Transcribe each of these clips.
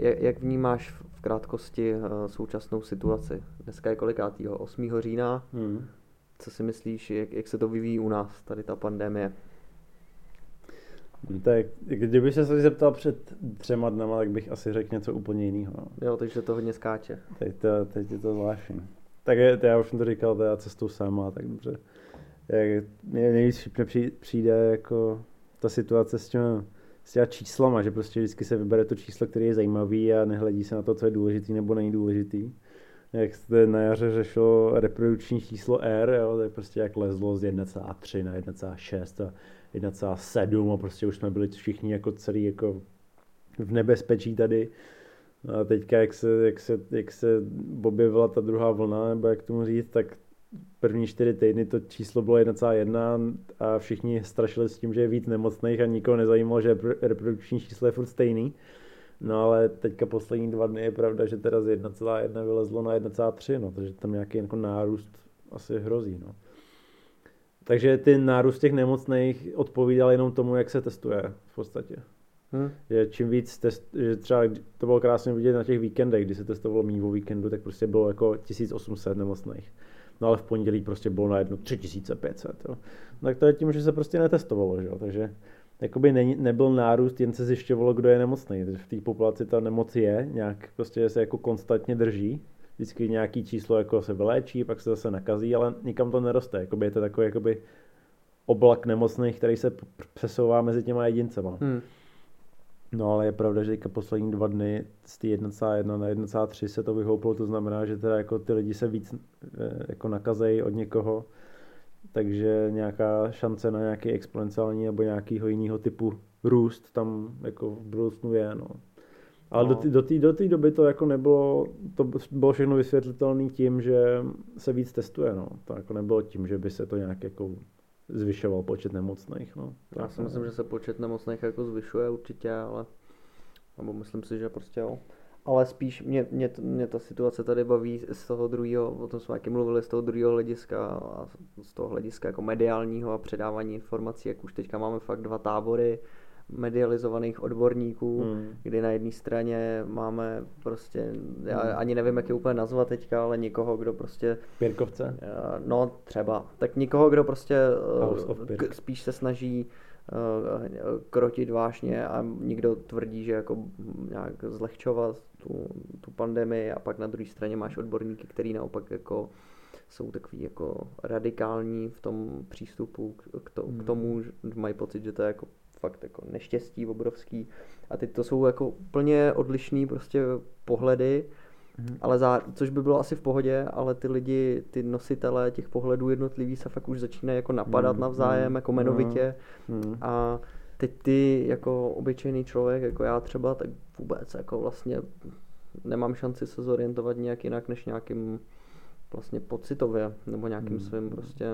jak, jak vnímáš v krátkosti uh, současnou situaci? Dneska je kolikátýho? 8. října? Hmm. Co si myslíš, jak, jak se to vyvíjí u nás, tady ta pandemie? Tak kdyby se se zeptal před třema dnama, tak bych asi řekl něco úplně jiného. No. Jo, takže to hodně skáče. Teď, to, teď je to zvláštní. Tak je, to já už jsem to říkal, to já cestou sama, tak dobře. Jak, mě nejvíc přijde jako ta situace s těmi, s těma číslama, že prostě vždycky se vybere to číslo, které je zajímavý a nehledí se na to, co je důležitý nebo není důležitý. Jak jste na jaře řešilo reprodukční číslo R, jo, to je prostě jak lezlo z 1,3 na 1,6 a 1,7 a prostě už jsme byli všichni jako celý jako v nebezpečí tady. A teďka, jak se, jak se, jak se objevila ta druhá vlna, nebo jak tomu říct, tak první čtyři týdny to číslo bylo 1,1 a všichni strašili s tím, že je víc nemocných a nikoho nezajímalo, že reprodukční číslo je furt stejný. No ale teďka poslední dva dny je pravda, že teda z 1,1 vylezlo na 1,3, no, takže tam nějaký jako nárůst asi hrozí. No. Takže ty nárůst těch nemocných odpovídal jenom tomu, jak se testuje v podstatě. Hmm. Že čím víc test, že třeba to bylo krásně vidět na těch víkendech, kdy se testovalo méně o víkendu, tak prostě bylo jako 1800 nemocných. No ale v pondělí prostě bylo na jedno 3500. Jo. Tak to je tím, že se prostě netestovalo, že jo? takže jakoby ne, nebyl nárůst, jen se zjišťovalo, kdo je nemocný. V té populaci ta nemoc je, nějak prostě se jako konstantně drží. Vždycky nějaký číslo jako se vyléčí, pak se zase nakazí, ale nikam to neroste. Jakoby je to takový jakoby oblak nemocných, který se přesouvá mezi těma jedincema. Hmm. No ale je pravda, že teďka poslední dva dny z té 1,1 na 1,3 se to vyhouplo, to znamená, že teda jako ty lidi se víc eh, jako nakazejí od někoho, takže nějaká šance na nějaký exponenciální nebo nějakýho jiného typu růst tam jako v budoucnu je, no. Ale no. do té do do doby to jako nebylo, to bylo všechno vysvětlitelné tím, že se víc testuje, no. To jako nebylo tím, že by se to nějak jako zvyšoval počet nemocných. No. Já si myslím, že se počet nemocných jako zvyšuje určitě, ale nebo myslím si, že prostě jo. Ale spíš mě, mě, mě ta situace tady baví z toho druhého, o tom jsme taky mluvili, z toho druhého hlediska a z toho hlediska jako mediálního a předávání informací, jak už teďka máme fakt dva tábory, medializovaných odborníků, hmm. kdy na jedné straně máme prostě, já hmm. ani nevím, jak je úplně nazvat teďka, ale někoho, kdo prostě... Pěrkovce? Eh, no, třeba. Tak někoho, kdo prostě eh, spíš se snaží eh, krotit vážně a někdo tvrdí, že jako nějak zlehčovat tu, tu pandemii a pak na druhé straně máš odborníky, který naopak jako jsou takový jako radikální v tom přístupu k, to, k tomu, že mají pocit, že to je jako fakt jako neštěstí obrovský. A teď to jsou jako úplně odlišný prostě pohledy, mm-hmm. ale za, což by bylo asi v pohodě, ale ty lidi, ty nositelé těch pohledů jednotlivý se fakt už začínají jako napadat mm-hmm. navzájem, jako jmenovitě. Mm-hmm. A teď ty jako obyčejný člověk, jako já třeba, tak vůbec jako vlastně nemám šanci se zorientovat nějak jinak, než nějakým vlastně pocitově, nebo nějakým mm. svým prostě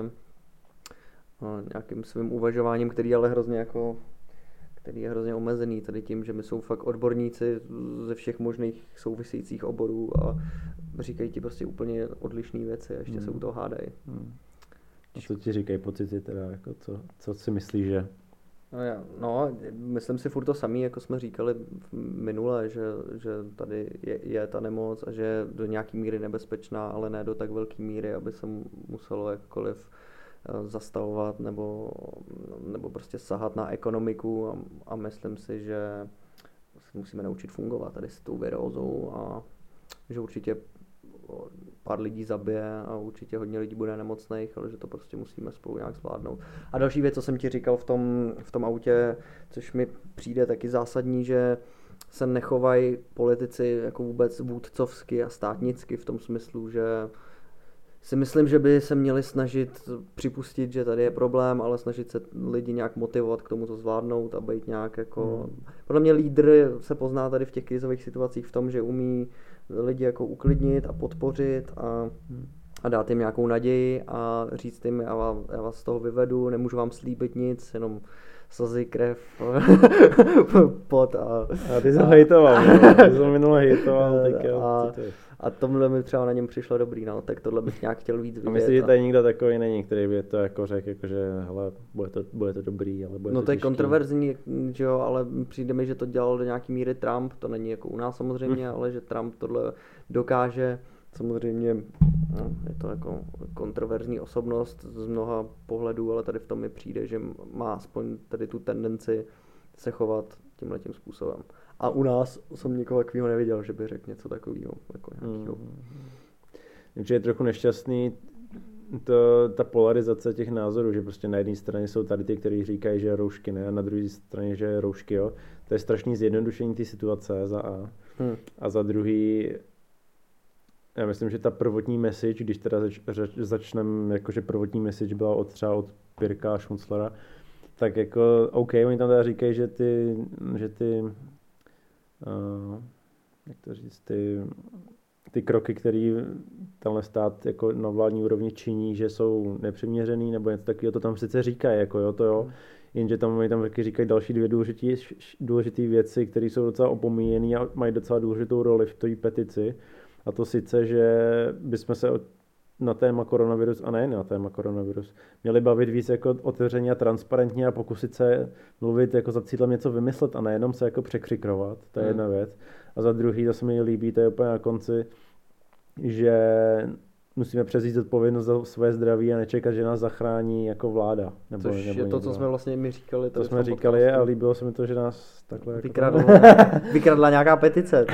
no, nějakým svým uvažováním, který ale hrozně jako který je hrozně omezený tady tím, že my jsou fakt odborníci ze všech možných souvisejících oborů a říkají ti prostě úplně odlišné věci a ještě hmm. se u toho hádají. Hmm. A co ti říkají pocity teda, jako co, co si myslíš, že? No, já, no, myslím si furt to samé, jako jsme říkali minule, že, že tady je, je ta nemoc a že je do nějaký míry nebezpečná, ale ne do tak velké míry, aby se muselo jakkoliv zastavovat nebo, nebo prostě sahat na ekonomiku a, a myslím si, že se musíme naučit fungovat tady s tou virózou a že určitě pár lidí zabije a určitě hodně lidí bude nemocných, ale že to prostě musíme spolu nějak zvládnout. A další věc, co jsem ti říkal v tom, v tom autě, což mi přijde taky zásadní, že se nechovají politici jako vůbec vůdcovsky a státnicky v tom smyslu, že si myslím, že by se měli snažit připustit, že tady je problém, ale snažit se lidi nějak motivovat k tomu to zvládnout a být nějak jako... Hmm. Podle mě lídr se pozná tady v těch krizových situacích v tom, že umí lidi jako uklidnit a podpořit a, hmm. a dát jim nějakou naději a říct jim, já vás, já vás z toho vyvedu, nemůžu vám slíbit nic, jenom slzy, krev, pot a... A ty jsi hejtoval, ty jsi minule hejtoval, teďka, a, a tomhle mi třeba na něm přišlo dobrý, no, tak tohle bych nějak chtěl víc vidět. A myslíš, že tady nikdo takový není, který by to jako řekl, jako že hele, bude to, bude to dobrý, ale bude No to, to je těžký. kontroverzní, že jo, ale přijde mi, že to dělal do nějaký míry Trump, to není jako u nás samozřejmě, ale že Trump tohle dokáže, samozřejmě no, je to jako kontroverzní osobnost z mnoha pohledů, ale tady v tom mi přijde, že má aspoň tady tu tendenci se chovat tímhle tím způsobem. A u nás jsem nikoho takového neviděl, že by řekl něco takového. Jako nějakýho. Mm. Takže je trochu nešťastný to, ta polarizace těch názorů, že prostě na jedné straně jsou tady ty, kteří říkají, že roušky ne, a na druhé straně, že roušky jo. To je strašný zjednodušení té situace za A. Hmm. A za druhý, já myslím, že ta prvotní message, když teda zač, zač, začneme, jakože prvotní message byla od třeba od Pirka Šmuclera, tak jako, OK, oni tam teda říkají, že ty, že ty, jak to říct, ty, ty kroky, které tenhle stát jako na vládní úrovni činí, že jsou nepřiměřený, nebo něco takového, to tam sice říkají, jako jo, to jo, jenže tam oni tam taky říkají další dvě důležité důležité věci, které jsou docela opomíjené a mají docela důležitou roli v té petici. A to sice, že bychom se na téma koronavirus, a nejen na téma koronavirus, měli bavit víc jako otevřeně a transparentně a pokusit se mluvit jako za cílem něco vymyslet a nejenom se jako překřikrovat, to je hmm. jedna věc. A za druhý, to se mi líbí, to je úplně na konci, že musíme přezít odpovědnost za své zdraví a nečekat, že nás zachrání jako vláda. Nebo, Což nebo je to, co jsme vlastně mi říkali. To jsme říkali podcastu. a líbilo se mi to, že nás takhle vykradla, jako... vykradla nějaká petice.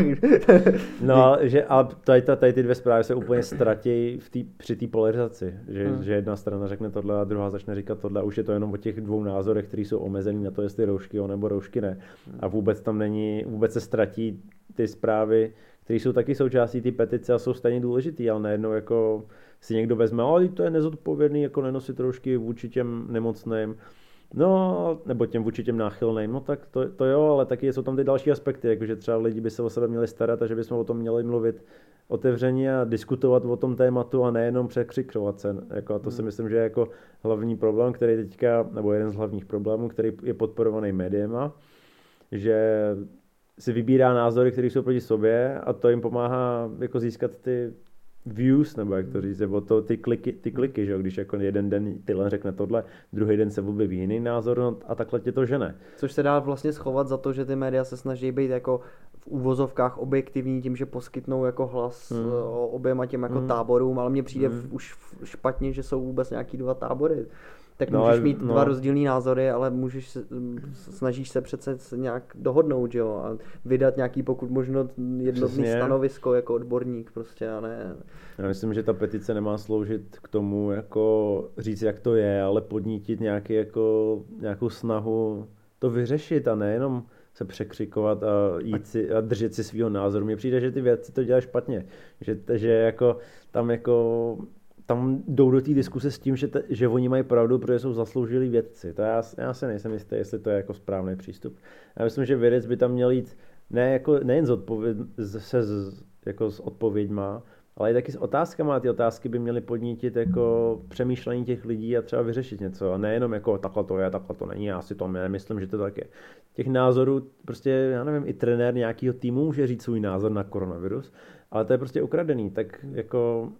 no, že a tady, tady ty dvě zprávy se úplně ztratí v tý, při té polarizaci. Že, hmm. že jedna strana řekne tohle a druhá začne říkat tohle. Už je to jenom o těch dvou názorech, které jsou omezený na to, jestli roušky jo nebo roušky ne. A vůbec tam není, vůbec se ztratí ty zprávy, které jsou taky součástí té petice a jsou stejně důležitý, ale najednou jako si někdo vezme, ale to je nezodpovědný, jako nenosit trošky vůči těm nemocným, No, nebo těm vůči těm náchylným, no tak to, to jo, ale taky jsou tam ty další aspekty, jakože třeba lidi by se o sebe měli starat a že bychom o tom měli mluvit otevřeně a diskutovat o tom tématu a nejenom překřikovat se. Jako, a to hmm. si myslím, že je jako hlavní problém, který teďka, nebo jeden z hlavních problémů, který je podporovaný médiema, že si vybírá názory, které jsou proti sobě a to jim pomáhá jako získat ty views, nebo jak to říct, nebo to, ty kliky, ty kliky, že jo? když jako jeden den Tylen řekne tohle, druhý den se objeví jiný názor no, a takhle tě to žene. Což se dá vlastně schovat za to, že ty média se snaží být jako v úvozovkách objektivní tím, že poskytnou jako hlas hmm. oběma těm jako hmm. táborům, ale mně přijde hmm. už špatně, že jsou vůbec nějaký dva tábory tak no, můžeš mít no. dva rozdílné názory, ale můžeš se, snažíš se přece nějak dohodnout, že jo, a vydat nějaký pokud možno jednotný Přesně. stanovisko jako odborník prostě a ne. Já myslím, že ta petice nemá sloužit k tomu jako říct, jak to je, ale podnítit nějaký jako, nějakou snahu to vyřešit a nejenom se překřikovat a, jít si, a držet si svého názoru. Mně přijde, že ty věci to dělají špatně. Že, že jako tam jako tam jdou do té diskuse s tím, že, te, že oni mají pravdu, protože jsou zasloužilí vědci. To já, já se nejsem jistý, jestli to je jako správný přístup. Já myslím, že vědec by tam měl jít ne jako, nejen z odpověd, se z, jako s odpověďma, ale i taky s otázkama ty otázky by měly podnítit jako přemýšlení těch lidí a třeba vyřešit něco. A nejenom jako takhle to je, takhle to není, já si to nemyslím, že to tak je. Těch názorů, prostě, já nevím, i trenér nějakého týmu může říct svůj názor na koronavirus, ale to je prostě ukradený, tak jako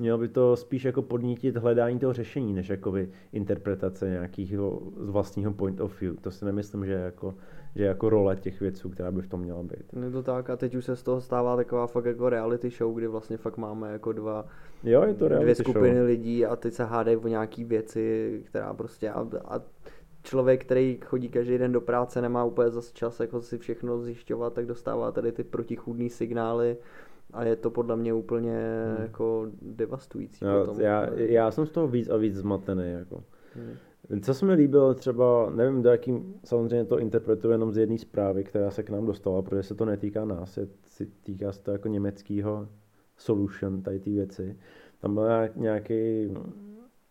mělo by to spíš jako podnítit hledání toho řešení, než jakoby interpretace nějakého z vlastního point of view. To si nemyslím, že je jako, že je jako role těch věců, která by v tom měla být. Je to tak a teď už se z toho stává taková fakt jako reality show, kdy vlastně fakt máme jako dva, jo, je to dvě skupiny show. lidí a teď se hádají o nějaký věci, která prostě a, a člověk, který chodí každý den do práce, nemá úplně zase čas jako si všechno zjišťovat, tak dostává tady ty protichůdné signály a je to podle mě úplně hmm. jako devastující. No, potom. Já, já jsem z toho víc a víc zmatený. Jako. Hmm. Co se mi líbilo třeba, nevím do jakým, samozřejmě to interpretuji jenom z jedné zprávy, která se k nám dostala, protože se to netýká nás, je, týká se to jako německého solution, tady ty věci. Tam byl nějaký,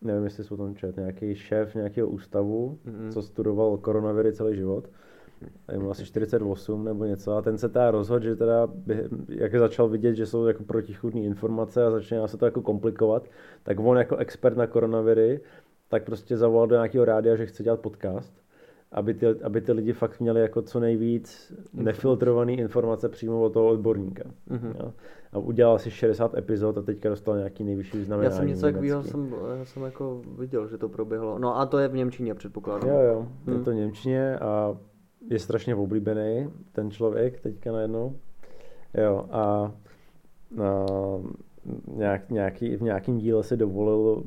nevím, jestli jsi o tom čet, nějaký šéf nějakého ústavu, mm-hmm. co studoval koronaviry celý život mu asi 48 nebo něco a ten se teda rozhodl, že teda, jak začal vidět, že jsou jako protichudné informace a začíná se to jako komplikovat, tak on jako expert na koronaviry tak prostě zavolal do nějakého rádia, že chce dělat podcast, aby ty, aby ty lidi fakt měli jako co nejvíc nefiltrované informace přímo od toho odborníka. Mm-hmm. Jo? A udělal si 60 epizod a teďka dostal nějaký nejvyšší vyznamenání. Já jsem něco takového jsem, já jsem jako viděl, že to proběhlo. No a to je v Němčině, předpokládám. Jo, jo, je hmm. to v Němčině a je strašně oblíbený ten člověk teďka najednou. Jo, a, a nějak, nějaký, v nějakém díle se dovolil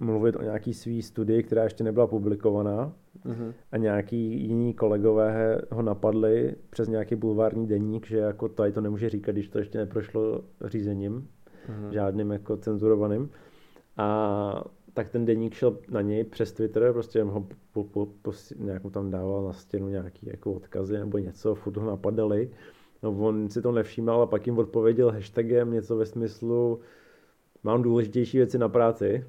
mluvit o nějaký svý studii, která ještě nebyla publikovaná mm-hmm. a nějaký jiní kolegové ho napadli přes nějaký bulvární deník, že jako tady to nemůže říkat, když to ještě neprošlo řízením, mm-hmm. žádným jako cenzurovaným. A tak ten deník šel na něj přes Twitter, prostě ho po, po, po, nějak mu tam dával na stěnu nějaký jako odkazy nebo něco, furt ho napadali. No on si to nevšímal a pak jim odpověděl hashtagem něco ve smyslu mám důležitější věci na práci,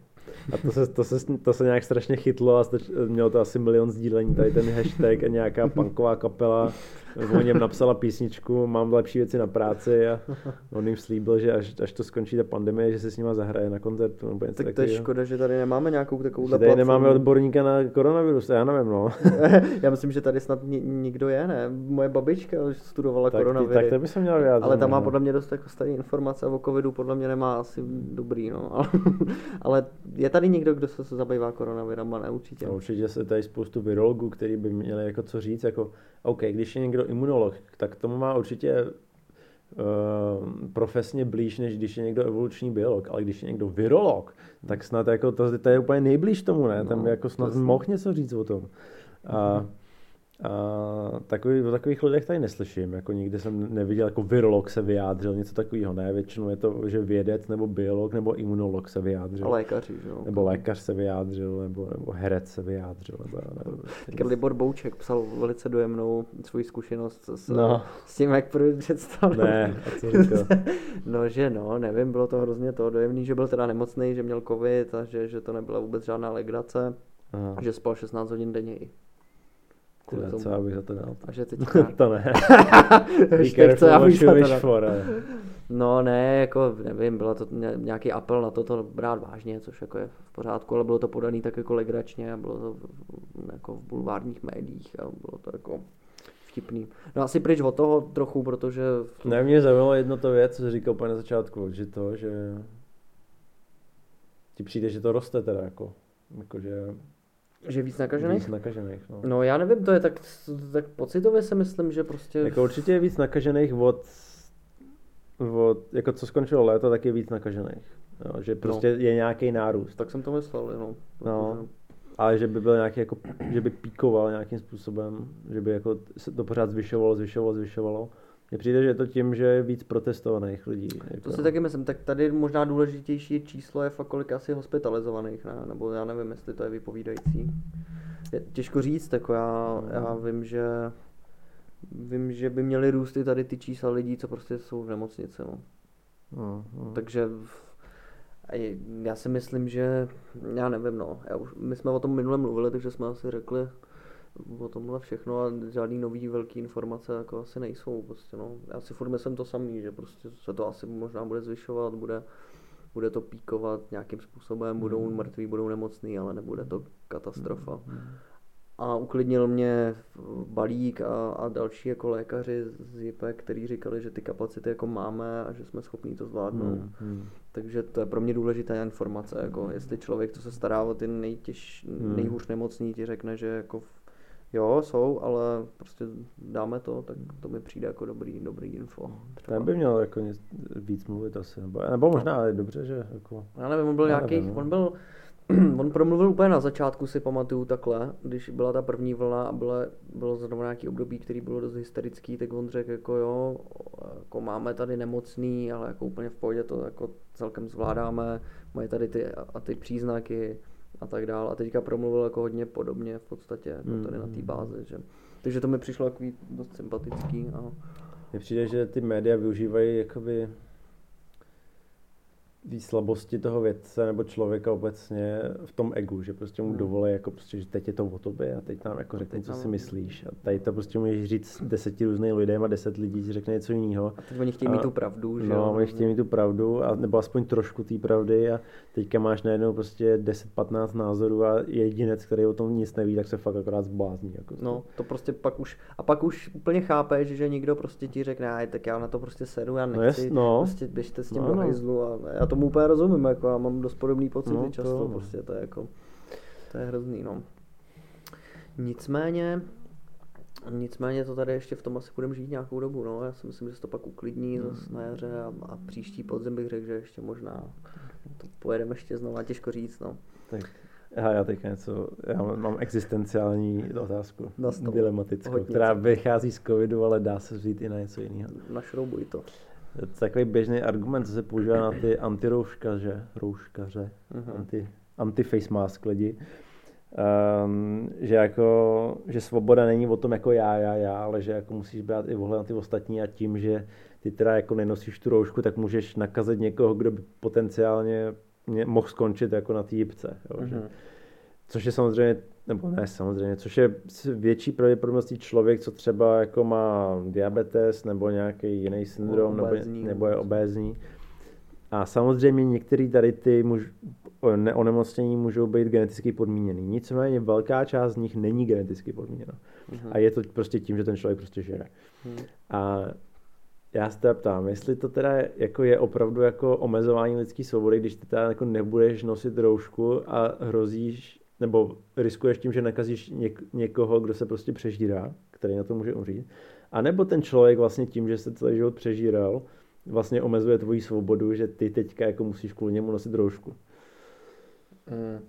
a to se, to se, to se nějak strašně chytlo a stač, mělo to asi milion sdílení, tady ten hashtag a nějaká punková kapela o něm napsala písničku, mám lepší věci na práci a on jim slíbil, že až, až to skončí ta pandemie, že se s nima zahraje na koncertu. Nebo něco tak to je škoda, že tady nemáme nějakou takovou Tady platformu. nemáme odborníka na koronavirus, já nevím, no. já myslím, že tady snad nikdo je, ne? Moje babička studovala tak, koronavirus. Tak to by se měl vyjádřit. Ale tam má no. podle mě dost jako starý informace o covidu, podle mě nemá asi dobrý, no. Ale, ale je tady někdo, kdo se zabývá koronavirem, ne určitě. No, určitě se tady spoustu virologů, kteří by měli jako co říct, jako OK, když je někdo imunolog, tak tomu má určitě uh, profesně blíž, než když je někdo evoluční biolog, ale když je někdo virolog, tak snad jako to, to je úplně nejblíž tomu, ne? Tam no, jako snad mohl něco říct o tom. A, mm a takový, o takových lidech tady neslyším, jako nikdy jsem neviděl, jako virolog se vyjádřil, něco takového, ne, většinou je to, že vědec nebo biolog nebo imunolog se vyjádřil. A lékaři, že jo. Nebo lékař se vyjádřil, nebo, nebo herec se vyjádřil. Nebo, nebo, nebo Libor Bouček psal velice dojemnou svoji zkušenost s, no. s tím, jak první představil. Ne, a co říkal? no, že no, nevím, bylo to hrozně to dojemný, že byl teda nemocný, že měl covid a že, že to nebyla vůbec žádná legrace, Aha. že spal 16 hodin denně Tyhle, co já bych za to dal? A že teďka... to ne. Hashtag, co já bych za to dal. For, no ne, jako nevím, bylo to nějaký apel na to, to brát vážně, což jako je v pořádku, ale bylo to podaný tak jako legračně a bylo to jako v bulvárních médiích a bylo to jako vtipný. No asi pryč od toho trochu, protože... Ne, mě zaujalo jedno to věc, co říkal úplně na začátku, že to, že ti přijde, že to roste teda jako, jako že že víc nakažených? Víc nakažených, no. No já nevím, to je tak, tak pocitově si myslím, že prostě... Jako určitě je víc nakažených od, od jako co skončilo léto, tak je víc nakažených. Jo, že prostě no. je nějaký nárůst. Tak jsem to myslel, jenom. No, ale že by byl nějaký, jako, že by píkoval nějakým způsobem, že by jako se to pořád zvyšovalo, zvyšovalo, zvyšovalo. Mně přijde, že je to tím, že je víc protestovaných lidí. Jako. To si taky myslím, tak tady možná důležitější číslo je fakt kolik asi hospitalizovaných, ne? nebo já nevím, jestli to je vypovídající. Je těžko říct, jako já, já vím, že vím, že by měly růst i tady ty čísla lidí, co prostě jsou v nemocnici. No. Uh, uh. Takže já si myslím, že já nevím, no. Já už, my jsme o tom minule mluvili, takže jsme asi řekli, o tomhle všechno a žádný nový velký informace jako asi nejsou. Prostě, no. Já si furt myslím to samý, že prostě se to asi možná bude zvyšovat, bude, bude to píkovat nějakým způsobem, mm. budou mrtví, budou nemocní, ale nebude to katastrofa. Mm. A uklidnil mě Balík a, a další jako lékaři z JIPE, kteří říkali, že ty kapacity jako máme a že jsme schopni to zvládnout. Mm. Takže to je pro mě důležitá informace, jako jestli člověk, co se stará o ty nejtěž, mm. nejhůř nemocný, ti řekne, že jako Jo, jsou, ale prostě dáme to, tak to mi přijde jako dobrý, dobrý info. Třeba. Ten by měl jako nic, víc mluvit asi, nebo, nebo možná je dobře, že jako... Já nevím, on byl nějaký, nevím, no. on byl, on promluvil úplně na začátku, si pamatuju takhle, když byla ta první vlna a bylo, bylo zrovna nějaký období, který bylo dost hysterický, tak on řekl jako jo, jako máme tady nemocný, ale jako úplně v pohodě to jako celkem zvládáme, mají tady ty a ty příznaky, a tak dále. A teďka promluvil jako hodně podobně v podstatě, jako mm. tady na té bázi. Že. Takže to mi přišlo jako dost sympatický. A... Mně přijde, že ty média využívají jakoby té slabosti toho vědce nebo člověka obecně v tom egu, že prostě mu hmm. dovolí jako prostě, že teď je to o tobě a teď nám jako řekni, co si myslíš. A tady to prostě můžeš říct deseti různým lidem a deset lidí ti řekne něco jiného. A teď oni chtějí mít tu pravdu, že No, oni chtějí mít tu pravdu, a, nebo aspoň trošku té pravdy a teďka máš najednou prostě 10-15 názorů a jedinec, který o tom nic neví, tak se fakt akorát zblázní. Jako no, to prostě pak už, a pak už úplně chápeš, že někdo prostě ti řekne, tak já na to prostě sedu, já no nechci, no, no. prostě běžte s tím no, do no. a já tomu úplně rozumím, jako já mám dost podobný pocity no, často, to, prostě to je jako, to je hrozný, no. Nicméně, Nicméně to tady ještě v tom asi budeme žít nějakou dobu, no. Já si myslím, že se to pak uklidní hmm. zase na jaře a, a příští podzim bych řekl, že ještě možná to pojedeme ještě znova, těžko říct, no. Tak já, já teď něco, já mám existenciální otázku, dilematickou, Hodně která vychází z covidu, ale dá se vzít i na něco jiného. Našroubuj to. Takový běžný argument, co se používá na ty antirouškaře, rouškaře, uh-huh. anti, anti-face mask lidi. Um, že jako, že svoboda není o tom jako já, já, já, ale že jako musíš brát i ohled na ty ostatní a tím, že ty teda jako nenosíš tu roušku, tak můžeš nakazit někoho, kdo by potenciálně mohl skončit jako na té jipce. Jo, uh-huh. že, mhm. což je samozřejmě, nebo ne samozřejmě, což je větší pravděpodobností člověk, co třeba jako má diabetes nebo nějaký jiný syndrom, nebo, nebo je obézní. A samozřejmě některé tady ty muž, onemocnění můžou být geneticky podmíněny. Nicméně velká část z nich není geneticky podmíněna. Uh-huh. A je to prostě tím, že ten člověk prostě žere. Uh-huh. A já se teda ptám, jestli to teda jako je opravdu jako omezování lidské svobody, když ty teda jako nebudeš nosit roušku a hrozíš, nebo riskuješ tím, že nakazíš něk- někoho, kdo se prostě přežírá, který na to může umřít, a nebo ten člověk vlastně tím, že se celý život přežíral, vlastně omezuje tvoji svobodu, že ty teďka jako musíš kvůli němu nosit roušku. Mm.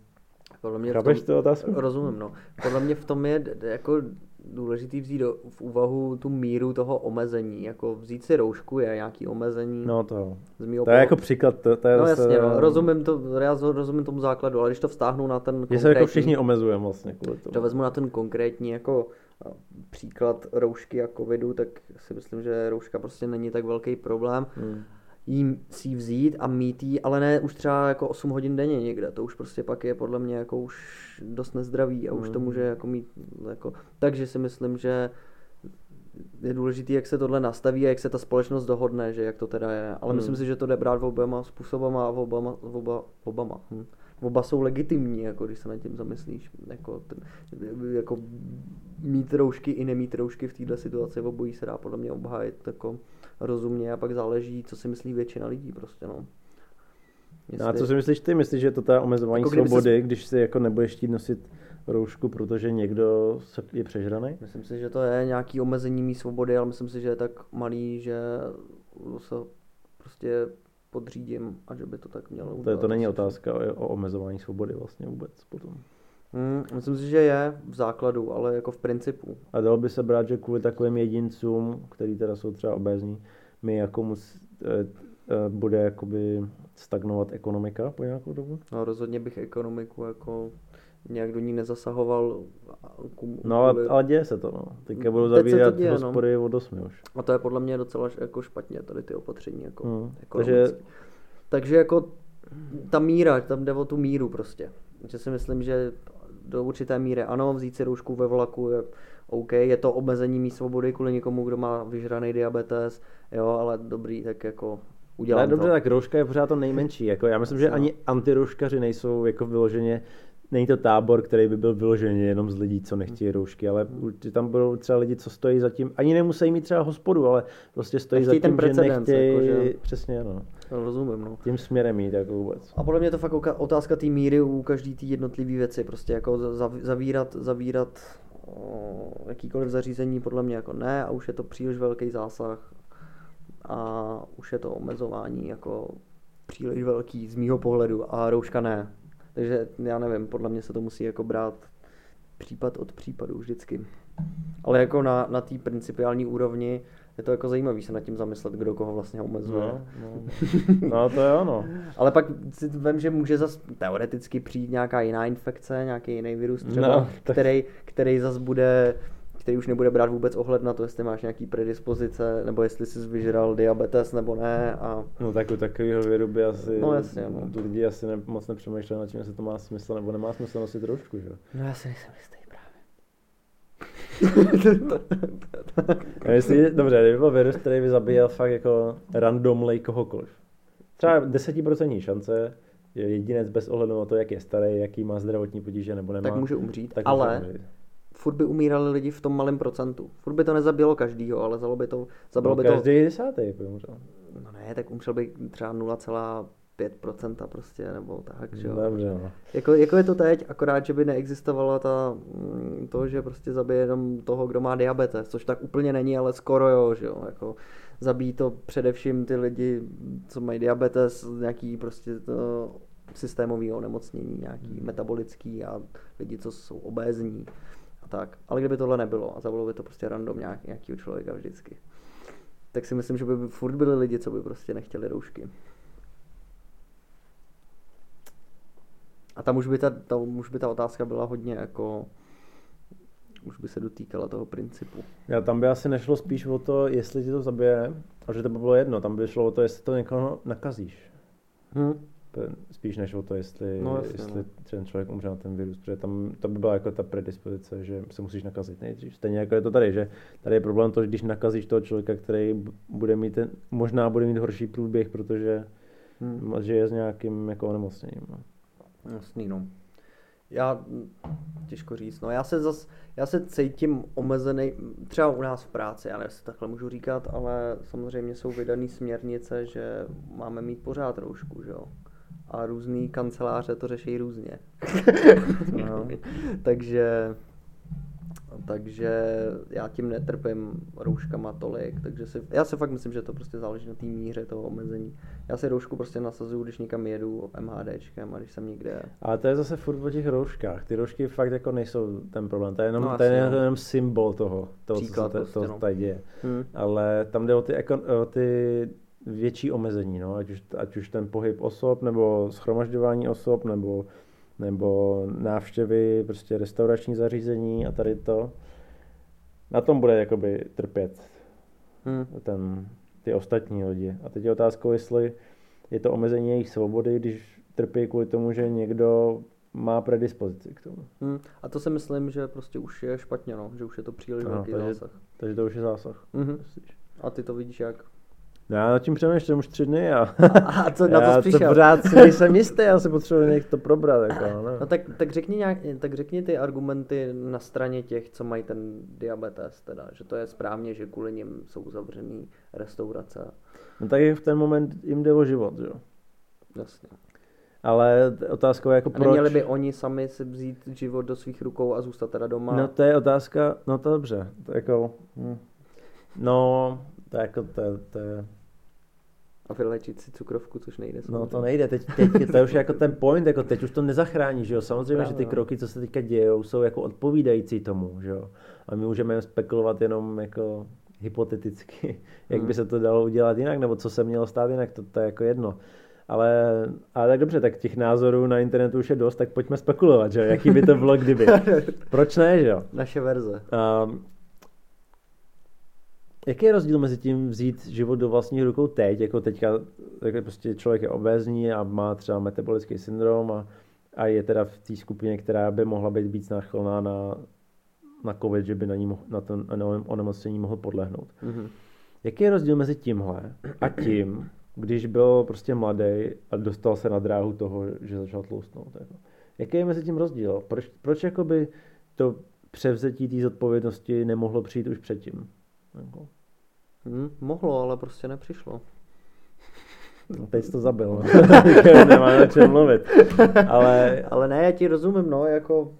Podle mě Chápeš tu otázku? Rozumím, no. Podle mě v tom je jako důležitý vzít do, v úvahu tu míru toho omezení. Jako vzít si roušku je nějaký omezení. No to, z to je jako příklad. To, to je no zase, jasně, no, rozumím, to, já rozumím tomu základu, ale když to vztáhnu na ten konkrétní... se jako všichni omezujeme vlastně kvůli tomu. To vezmu na ten konkrétní jako příklad roušky a covidu, tak si myslím, že rouška prostě není tak velký problém. Hmm jí si vzít a mít jí, ale ne už třeba jako 8 hodin denně někde, to už prostě pak je podle mě jako už dost nezdravý a už to hmm. může jako mít jako, takže si myslím, že je důležitý, jak se tohle nastaví a jak se ta společnost dohodne, že jak to teda je. Ale hmm. myslím si, že to jde brát v obama způsobama a v obama, v oba, v obama. Hm. Oba jsou legitimní, jako když se nad tím zamyslíš. Jako, ten, jako mít roušky i nemít roušky v této situaci, v obojí se dá podle mě obhájit jako rozumně a pak záleží, co si myslí většina lidí prostě, no. Jestli... No a co si myslíš ty? Myslíš, že to ta omezování jako svobody, se... když si jako nebudeš chtít nosit roušku, protože někdo je přežraný? Myslím si, že to je nějaký omezení mý svobody, ale myslím si, že je tak malý, že se prostě podřídím a že by to tak mělo udělat. To, to není otázka o, o omezování svobody vlastně vůbec potom. Hmm, myslím si, že je v základu, ale jako v principu. A dalo by se brát, že kvůli takovým jedincům, který teda jsou třeba obézní, my jako mus, e, e, bude jakoby stagnovat ekonomika po nějakou dobu? No rozhodně bych ekonomiku jako nějak do ní nezasahoval. Kum, no ale, ale děje se to, no. Teďka budou zavírat děje, no. hospody no. od 8 už. A to je podle mě docela jako špatně, tady ty opatření jako hmm. Takže... Takže jako ta míra, tam jde o tu míru prostě. Že si myslím, že do určité míry ano, vzít si roušku ve vlaku je OK, je to omezení mý svobody kvůli někomu, kdo má vyžraný diabetes, jo, ale dobrý, tak jako udělám ale dobře, to. tak rouška je pořád to nejmenší, jako já myslím, že ani antirouškaři nejsou jako vyloženě není to tábor, který by byl vyložený jenom z lidí, co nechtějí roušky, ale tam budou třeba lidi, co stojí za tím, ani nemusí mít třeba hospodu, ale prostě stojí za tím, že nechtějí, jako, že... přesně, no. Rozumím, no. Tím směrem jít, jako vůbec. A podle mě to fakt otázka té míry u každý té jednotlivé věci, prostě jako zavírat, zavírat jakýkoliv zařízení podle mě jako ne a už je to příliš velký zásah a už je to omezování jako příliš velký z mýho pohledu a rouška ne. Takže já nevím, podle mě se to musí jako brát případ od případu vždycky. Ale jako na, na té principiální úrovni je to jako zajímavý se nad tím zamyslet, kdo koho vlastně omezuje. No, no. no to je ono. Ale pak si vím, že může zas teoreticky přijít nějaká jiná infekce, nějaký jiný virus třeba, no, tak... který, který zas bude který už nebude brát vůbec ohled na to, jestli máš nějaký predispozice, nebo jestli jsi vyžral diabetes nebo ne. A... No tak u takového věru by asi no, jasně, no. lidi asi ne, moc nepřemýšleli nad tím, jestli to má smysl nebo nemá smysl nosit roušku, že? No já si nejsem jistý právě. jestli, dobře, kdyby byl virus, který by zabíjel fakt jako randomly kohokoliv. Třeba desetiprocentní šance, jedinec bez ohledu na to, jak je starý, jaký má zdravotní potíže nebo nemá. Tak může umřít, tak ale může umřít. furt by umírali lidi v tom malém procentu. Furt by to nezabilo každýho, ale zalo by to, zabilo no, by každý to... Desátý by umřel. No ne, tak umřel by třeba 5% prostě, nebo tak, že jo. Dobře, no. jako, jako, je to teď, akorát, že by neexistovala ta, mm, to, že prostě zabije jenom toho, kdo má diabetes, což tak úplně není, ale skoro jo, že jo, jako zabíjí to především ty lidi, co mají diabetes, nějaký prostě to systémový onemocnění, nějaký hmm. metabolický a lidi, co jsou obézní a tak. Ale kdyby tohle nebylo a zabilo by to prostě random nějak, nějakýho člověka vždycky, tak si myslím, že by furt byli lidi, co by prostě nechtěli roušky. A tam už by ta, ta, už by ta otázka byla hodně jako už by se dotýkala toho principu. Já tam by asi nešlo spíš o to, jestli ti to zabije, a že to by bylo jedno, tam by šlo o to, jestli to někoho nakazíš. Hmm. Spíš než o to, jestli, no, jasně, jestli no. ten člověk umře na ten virus, protože tam to by byla jako ta predispozice, že se musíš nakazit nejdřív. Stejně jako je to tady, že tady je problém to, že když nakazíš toho člověka, který bude mít ten, možná bude mít horší průběh, protože hmm. žije s nějakým jako onemocněním. No. Jasný, no. Já, těžko říct, no já se zas, já se cítím omezený, třeba u nás v práci, já nevím, jestli takhle můžu říkat, ale samozřejmě jsou vydané směrnice, že máme mít pořád roušku, že jo. A různý kanceláře to řeší různě. no. Takže takže já tím netrpím rouškama tolik, takže si, já si fakt myslím, že to prostě záleží na té míře toho omezení. Já si roušku prostě nasazuju, když někam jedu MHDčkem a když jsem někde. Ale to je zase furt o těch rouškách. Ty roušky fakt jako nejsou ten problém, to je jenom, no, to je jenom, no. jenom symbol toho, toho Příklad, co se prostě, to, tady děje. Hmm. Ale tam jde o ty, o ty větší omezení, no? ať, už, ať už ten pohyb osob, nebo schromažďování osob, nebo nebo návštěvy, prostě restaurační zařízení a tady to. Na tom bude jakoby trpět hmm. ten, ty ostatní lidi. A teď je otázkou, jestli je to omezení jejich svobody, když trpí kvůli tomu, že někdo má predispozici k tomu. Hmm. A to si myslím, že prostě už je špatně, no, že už je to příliš no, velký takže, zásah. Takže to už je zásah. Hmm. A ty to vidíš jak? Já nad tím přemýšlím už tři dny a, a co na to přišel? to pořád si nejsem jistý, já si potřebuji někdo to probrat. Jako, no. no tak, tak, řekni nějak, tak řekni ty argumenty na straně těch, co mají ten diabetes, teda, že to je správně, že kvůli nim jsou zavřený restaurace. No tak v ten moment jim jde o život, jo. Jasně. Ale otázka je jako proč... Neměli by oni sami si vzít život do svých rukou a zůstat teda doma? No to je otázka, no to dobře, to jako... Hm. No, to je jako, to, to je a vylečit si cukrovku, což nejde. Samozřejmě. No to nejde, teď, teď to je už jako ten point, jako teď už to nezachrání, že jo. Samozřejmě, Právě, že ty no. kroky, co se teďka dějou, jsou jako odpovídající tomu, že jo. A my můžeme spekulovat jenom jako hypoteticky, jak hmm. by se to dalo udělat jinak, nebo co se mělo stát jinak, to, to je jako jedno. Ale, ale tak dobře, tak těch názorů na internetu už je dost, tak pojďme spekulovat, že jo, jaký by to bylo kdyby. Proč ne, že jo? Naše verze. Um, Jaký je rozdíl mezi tím vzít život do vlastních rukou teď, jako teďka, jako prostě člověk je obézní a má třeba metabolický syndrom a, a je teda v té skupině, která by mohla být víc náchylná na, na COVID, že by na, ní mohl, na to onemocnění mohl podlehnout. Mm-hmm. Jaký je rozdíl mezi tímhle a tím, když byl prostě mladý a dostal se na dráhu toho, že začal tloustnout? Jako? Jaký je mezi tím rozdíl? Proč, proč jakoby to převzetí té zodpovědnosti nemohlo přijít už předtím? Jako? Hmm, mohlo, ale prostě nepřišlo. No, teď to zabil. Nemá o čem mluvit. Ale... ale ne, já ti rozumím, no, jako...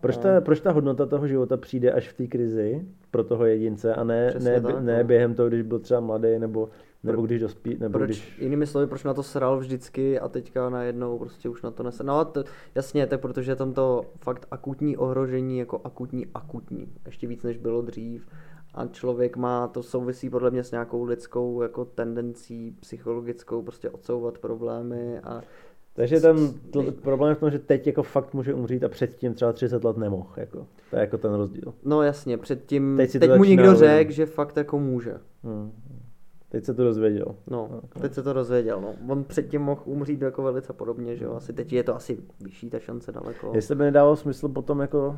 Proč ta, proč ta hodnota toho života přijde až v té krizi pro toho jedince a ne, ne, tak, ne no. během toho, když byl třeba mladý nebo, nebo když dospí, nebo proč, když... Jinými slovy, proč na to sral vždycky a teďka najednou prostě už na to nese. No to, jasně, tak protože je tam to fakt akutní ohrožení jako akutní, akutní. Ještě víc, než bylo dřív a člověk má, to souvisí podle mě s nějakou lidskou jako tendencí psychologickou prostě odsouvat problémy a Takže ten to, problém je v tom, že teď jako fakt může umřít a předtím třeba 30 let nemohl. Jako. To je jako ten rozdíl. No jasně, předtím, teď, teď mu někdo řekl, že fakt jako může. Hmm. Teď se to dozvěděl. No, okay. teď se to dozvěděl. No. On předtím mohl umřít jako velice podobně, že jo. Asi teď je to asi vyšší ta šance daleko. Jestli by nedávalo smysl potom jako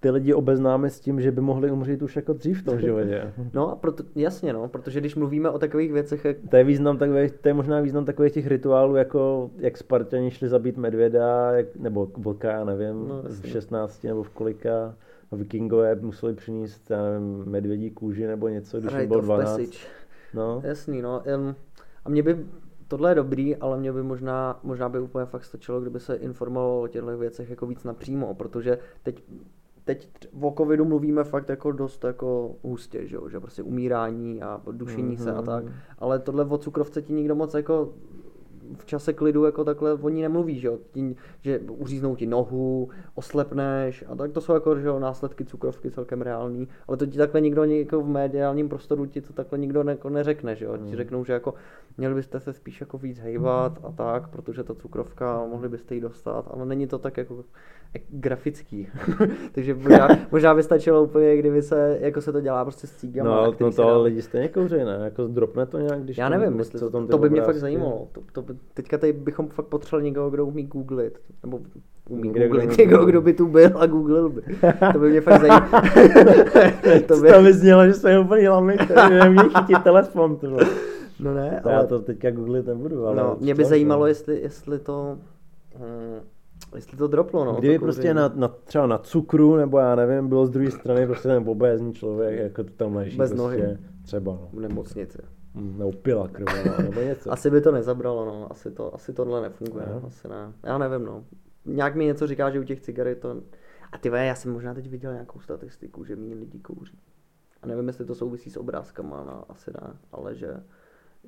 ty lidi obeznáme s tím, že by mohli umřít už jako dřív v tom životě. No a proto, jasně no, protože když mluvíme o takových věcech, jak... To je, význam takových, to je možná význam takových těch rituálů, jako jak Spartani šli zabít medvěda, jak, nebo vlka, já nevím, no, v 16 nebo v kolika. A vikingové museli přinést, já nevím, medvědí kůži nebo něco, když right bylo 12. Passage. No. Jasný, no. A mě by, tohle je dobrý, ale mě by možná, možná by úplně fakt stačilo, kdyby se informovalo o těchto věcech jako víc napřímo, protože teď teď o covidu mluvíme fakt jako dost jako hustě, že, že prostě umírání a dušení mm-hmm. se a tak, mhm. ale tohle o cukrovce ti nikdo moc jako v čase klidu jako takhle o ní nemluví, že, Tí, že uříznou ti nohu, oslepneš a tak to jsou jako že následky cukrovky celkem reální, ale to ti takhle nikdo jako v mediálním prostoru ti to takhle nikdo ne, jako neřekne, že jo? Ti hmm. řeknou, že jako měli byste se spíš jako víc hejbat a tak, protože ta cukrovka, mohli byste ji dostat, ale není to tak jako grafický. Takže možná, možná by stačilo úplně, kdyby se, jako se to dělá prostě s cígama. No, no to dá... lidi stejně kouří, ne? Jako dropne to nějak, když Já nevím, to, to, to by mě fakt zajímalo. To, to, teďka tady bychom fakt potřebovali někoho, kdo umí googlit. Nebo umí Kde googlit někoho, kdo by tu byl a googlil by. To by mě fakt zajímalo. to by... to by znělo, že jsme úplně který neumí chytit telefon. No ne, to ale... Já to teďka googlit nebudu, ale... No, mě by zajímalo, jestli, jestli to... Hmm, Jestli to droplo, no. Kdyby prostě na, na, třeba na cukru, nebo já nevím, bylo z druhé strany prostě ten obézní člověk, jako to tam leží. Bez prostě, nohy. Třeba, no. V nemocnici. Nebo pila krvavá, nebo něco. asi by to nezabralo, no. Asi, to, asi tohle nefunguje, no. asi ne. Já nevím, no. Nějak mi něco říká, že u těch cigaret to... A ty já jsem možná teď viděl nějakou statistiku, že méně lidí kouří. A nevím, jestli to souvisí s obrázkama, no, asi ne, ale že,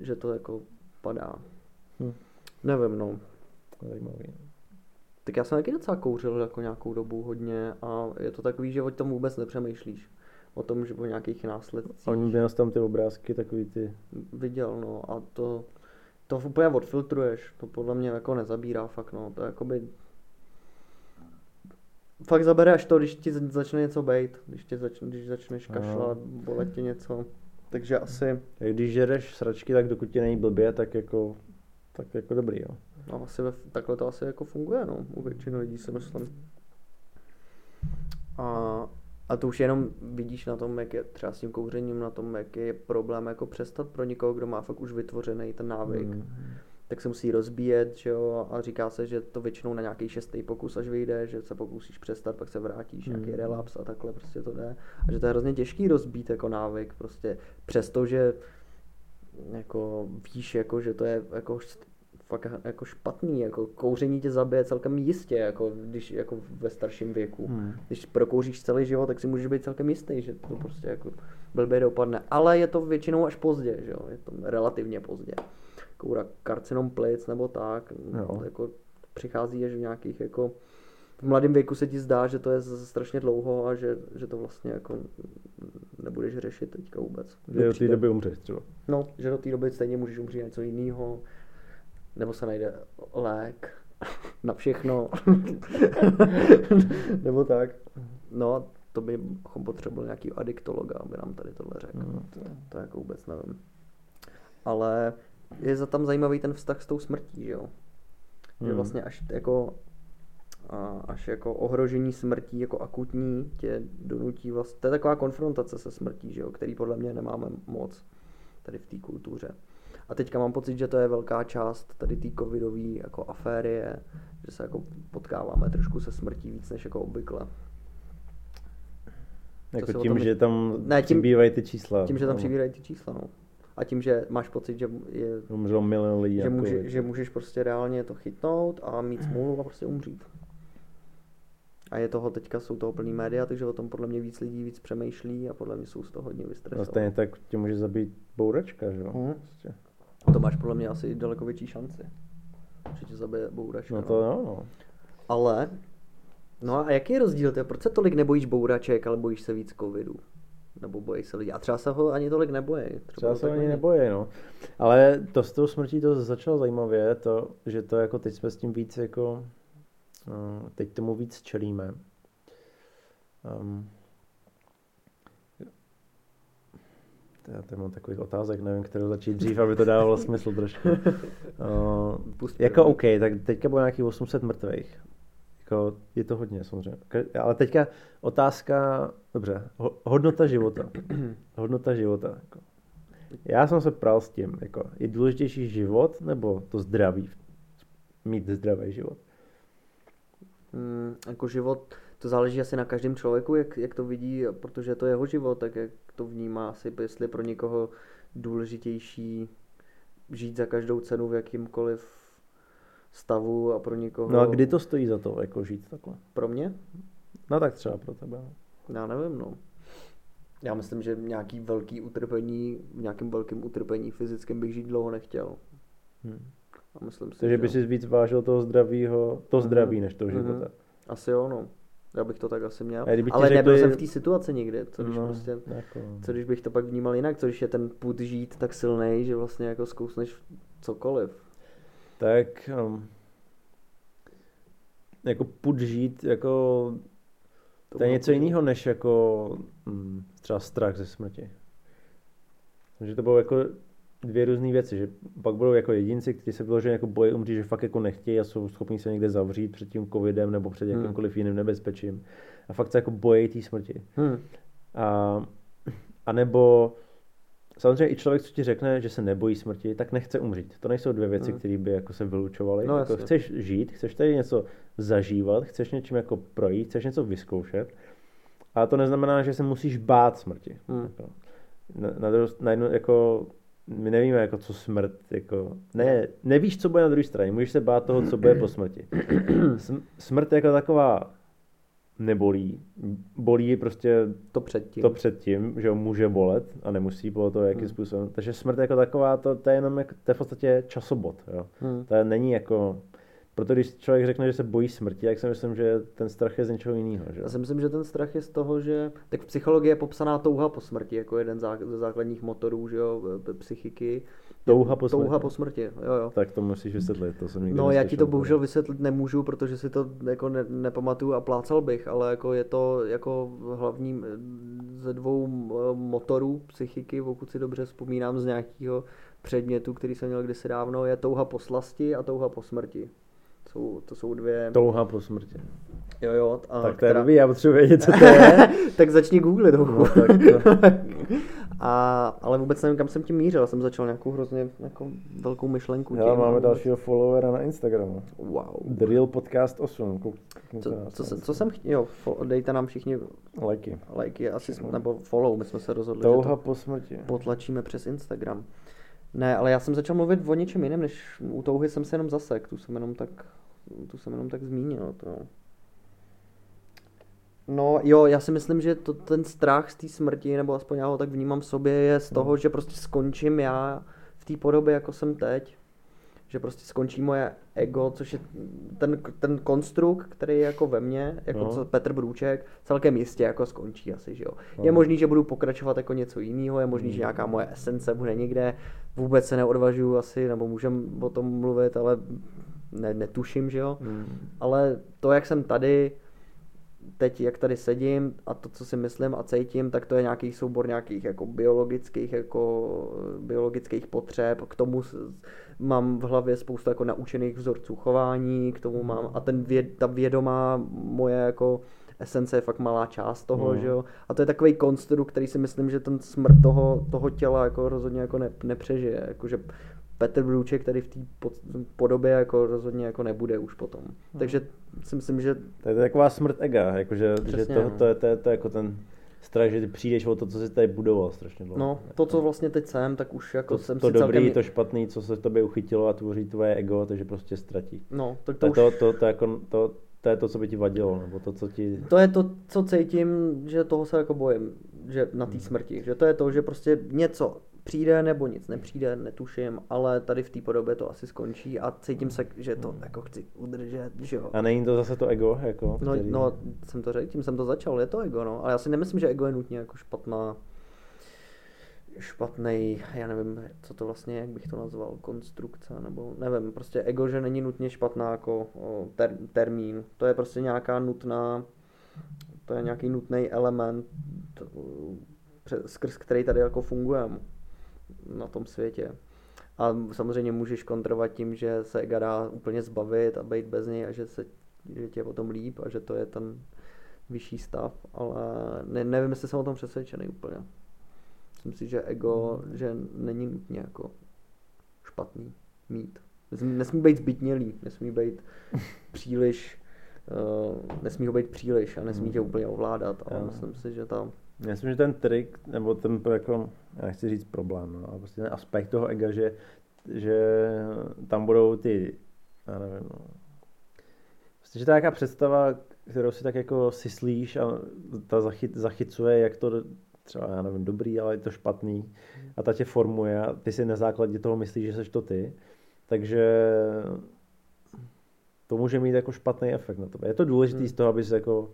že to jako padá. Hm. Nevím, no. Zajímavý. Tak já jsem taky docela kouřil jako nějakou dobu hodně a je to takový, že o tom vůbec nepřemýšlíš. O tom, že o nějakých následcích. A měl tam ty obrázky takový ty... Viděl, no a to, to úplně odfiltruješ. To podle mě jako nezabírá fakt, no. To jakoby fakt zabere až to, když ti začne něco bejt, když, ti začne, když začneš kašlat, bolet ti něco. Takže asi... Když žereš sračky, tak dokud ti není blbě, tak jako, tak jako dobrý, jo. No, asi ve, takhle to asi jako funguje, no, u většiny lidí si myslím. A, a to už jenom vidíš na tom, jak je třeba s tím kouřením, na tom, jak je problém jako přestat pro někoho, kdo má fakt už vytvořený ten návyk. Mm. Tak se musí rozbíjet, že jo, a říká se, že to většinou na nějaký šestý pokus až vyjde, že se pokusíš přestat, pak se vrátíš, mm. nějaký relaps a takhle prostě to jde. A že to je hrozně těžký rozbít jako návyk, prostě přesto, že jako víš, jako, že to je jako fakt jako špatný, jako kouření tě zabije celkem jistě, jako když jako ve starším věku. Hmm. Když prokouříš celý život, tak si můžeš být celkem jistý, že to prostě jako blbě dopadne. Ale je to většinou až pozdě, že jo, je to relativně pozdě. Koura karcinom plic nebo tak, jo. jako přichází až v nějakých jako v mladém věku se ti zdá, že to je strašně dlouho a že, že to vlastně jako nebudeš řešit teďka vůbec. Že do té doby umřeš třeba. No, že do té doby stejně můžeš umřít něco jiného, nebo se najde lék na všechno, nebo tak. No, to bychom potřebovali nějaký adiktologa, aby nám tady tohle řekl. Mm. To, to jako vůbec nevím. Ale je za tam zajímavý ten vztah s tou smrtí, že jo? Mm. Že vlastně až jako a až jako ohrožení smrtí, jako akutní, tě donutí vlastně, to je taková konfrontace se smrtí, že jo, který podle mě nemáme moc tady v té kultuře. A teďka mám pocit, že to je velká část tady té covidové jako aféry, je, že se jako potkáváme trošku se smrtí víc než jako obvykle. Jako tím, tom, že tam ne, tím, přibývají ty čísla. Tím, že tam no. přibývají ty čísla, no. A tím, že máš pocit, že je... Umřelo milion lidí. Že, jako může, že můžeš prostě reálně to chytnout a mít smůlu a prostě umřít. A je toho teďka, jsou toho plný média, takže o tom podle mě víc lidí víc přemýšlí a podle mě jsou z toho hodně vystresovaní. No stejně tak tě může zabít bouračka, že jo? Hmm. Prostě. To máš podle mě asi daleko větší šanci. Že tě zabije bouračka. No to jo, no. Ale, no a jaký je rozdíl? Tě? Proč se tolik nebojíš bouraček, ale bojíš se víc covidu? nebo bojí se lidi. A třeba se ho ani tolik nebojí. Třeba, třeba se ani nebojí, no. Ale to s tou smrtí to začalo zajímavě, to, že to jako teď jsme s tím víc jako, uh, teď tomu víc čelíme. Um, já tady mám takových otázek, nevím, kterou začít dřív, aby to dávalo smysl trošku. Uh, jako OK, tak teďka bylo nějakých 800 mrtvých. Jako, je to hodně samozřejmě. Ale teďka otázka, dobře, hodnota života. hodnota života. Jako. Já jsem se pral s tím, jako, je důležitější život nebo to zdraví? Mít zdravý život? Mm, jako život, to záleží asi na každém člověku, jak, jak to vidí, protože to je jeho život, tak jak to vnímá asi, jestli je pro někoho důležitější žít za každou cenu v jakýmkoliv stavu a pro někoho... No a kdy to stojí za to, jako žít takhle? Pro mě? No tak třeba pro tebe. Já nevím, no. Já myslím, že nějaký velký utrpení, v nějakém velkém utrpení fyzickém bych žít dlouho nechtěl. Hmm. A myslím si, Takže že by si víc vážil toho zdravího, to zdraví, mm než toho života. Mm-hmm. Asi jo, no. Já bych to tak asi měl. Ale řekli... nebyl jsem v té situaci nikdy. Co když, no, prostě, jako... co když bych to pak vnímal jinak? Co když je ten put žít tak silný, že vlastně jako zkousneš cokoliv? Tak um, jako put žít, jako to, to je něco jiného než jako um, třeba strach ze smrti. Takže to bylo jako dvě různé věci, že pak budou jako jedinci, kteří se vyloženě jako bojí umřít, že fakt jako nechtějí a jsou schopni se někde zavřít před tím covidem nebo před hmm. jakýmkoliv jiným nebezpečím. A fakt se jako bojí té smrti. Hmm. A, a nebo samozřejmě i člověk, co ti řekne, že se nebojí smrti, tak nechce umřít. To nejsou dvě věci, hmm. které by jako se vylučovaly. No, jako chceš žít, chceš tady něco zažívat, chceš něčím jako projít, chceš něco vyzkoušet. A to neznamená, že se musíš bát smrti. Hmm. Jako, na, na, na jednu, jako my nevíme, jako co smrt, jako, ne, nevíš, co bude na druhé straně, můžeš se bát toho, co bude po smrti. Smrt jako taková nebolí, bolí prostě to předtím, to předtím že může bolet a nemusí bylo to, jakým hmm. způsobem. Takže smrt jako taková, to, to je jenom, jako, to je v podstatě časobot, jo. Hmm. To je, není jako, proto když člověk řekne, že se bojí smrti, tak si myslím, že ten strach je z něčeho jiného. Že? Já si myslím, že ten strach je z toho, že tak v psychologii je popsaná touha po smrti jako jeden ze základních motorů že jo, psychiky. Touha po smrti. Touha po smrti, jo, jo. Tak to musíš vysvětlit, to jsem No já ti to bohužel vysvětlit nemůžu, protože si to jako ne, nepamatuju a plácal bych, ale jako je to jako hlavní ze dvou motorů psychiky, pokud si dobře vzpomínám z nějakého předmětu, který jsem měl kdysi dávno, je touha po slasti a touha po smrti. Jsou, to jsou dvě... Touha po smrti. Jo, jo. A tak to je která... já potřebuji vědět, co to je. tak začni googlit no, tak to... a, ale vůbec nevím, kam jsem tím mířil. Jsem začal nějakou hrozně jako velkou myšlenku. Já máme vůbec. dalšího followera na Instagramu. Wow. The Real Podcast 8. co, co, jsem, co jsem chtěl, jo, dejte nám všichni lajky. Lajky, asi, jsme, nebo follow, my jsme se rozhodli, Touha že to po smrti. potlačíme přes Instagram. Ne, ale já jsem začal mluvit o něčem jiném, než u touhy jsem se jenom zasek, tu jsem jenom tak, tu jsem jenom tak zmínil. To. No jo, já si myslím, že to, ten strach z té smrti, nebo aspoň já ho tak vnímám v sobě, je z toho, hmm. že prostě skončím já v té podobě, jako jsem teď. Že prostě skončí moje ego, což je ten, ten konstrukt, který je jako ve mně, jako no. co Petr Brůček, celkem jistě jako skončí asi, že jo. No. Je možný, že budu pokračovat jako něco jiného, je možný, hmm. že nějaká moje esence bude někde, vůbec se neodvažuju asi, nebo můžem o tom mluvit, ale ne, netuším, že jo. Hmm. Ale to, jak jsem tady, teď, jak tady sedím a to, co si myslím a cítím, tak to je nějaký soubor nějakých jako biologických, jako biologických potřeb. K tomu mám v hlavě spoustu jako naučených vzorců chování, k tomu mám a ten věd, ta vědomá moje jako esence je fakt malá část toho, mm. že jo. A to je takový konstrukt, který si myslím, že ten smrt toho, toho těla jako rozhodně jako ne, nepřežije. Jakože Petr Brůček tady v té podobě jako rozhodně jako nebude už potom. Hmm. Takže si myslím, že... To je taková smrt ega, jakože, že to, no. to, je, to, je, to je jako ten strach, že ty přijdeš o to, co jsi tady budoval strašně dlouho. No, to, co vlastně teď jsem, tak už jako to, jsem to si dobrý, celkem... to špatný, co se v tobě uchytilo a tvoří tvoje ego, takže prostě ztratí. No, tak to, to, už... to, to, to, jako, to, to je to, co by ti vadilo, nebo to, co ti... To je to, co cítím, že toho se jako bojím, že na té hmm. smrti, že to je to, že prostě něco přijde nebo nic nepřijde, netuším, ale tady v té podobě to asi skončí a cítím se, že to jako chci udržet, že jo. A není to zase to ego, jako? No, který... no jsem to řekl, tím jsem to začal, je to ego, no, ale já si nemyslím, že ego je nutně jako špatná, špatný, já nevím, co to vlastně, jak bych to nazval, konstrukce, nebo nevím, prostě ego, že není nutně špatná jako ter, termín. To je prostě nějaká nutná, to je nějaký nutný element, skrz který tady jako fungujeme na tom světě. A samozřejmě můžeš kontrolovat tím, že se ega dá úplně zbavit a být bez něj a že, se, že tě je potom líp a že to je ten vyšší stav, ale ne, nevím, jestli jsem o tom přesvědčený úplně. Myslím si, že ego, hmm. že není nutně jako špatný mít. Nesmí, nesmí být zbytnělý, nesmí být příliš, uh, nesmí ho být příliš a nesmí tě hmm. úplně ovládat, ale myslím si, že tam já myslím, že ten trik, nebo ten jako, já nechci říct problém, no, ale prostě ten aspekt toho ega, že, že tam budou ty, já nevím, no, prostě, že to je nějaká představa, kterou si tak jako syslíš a ta zachyt, zachycuje, jak to třeba, já nevím, dobrý, ale je to špatný a ta tě formuje a ty si na základě toho myslíš, že jsi to ty, takže to může mít jako špatný efekt na tebe. Je to důležité hmm. z toho, aby jsi jako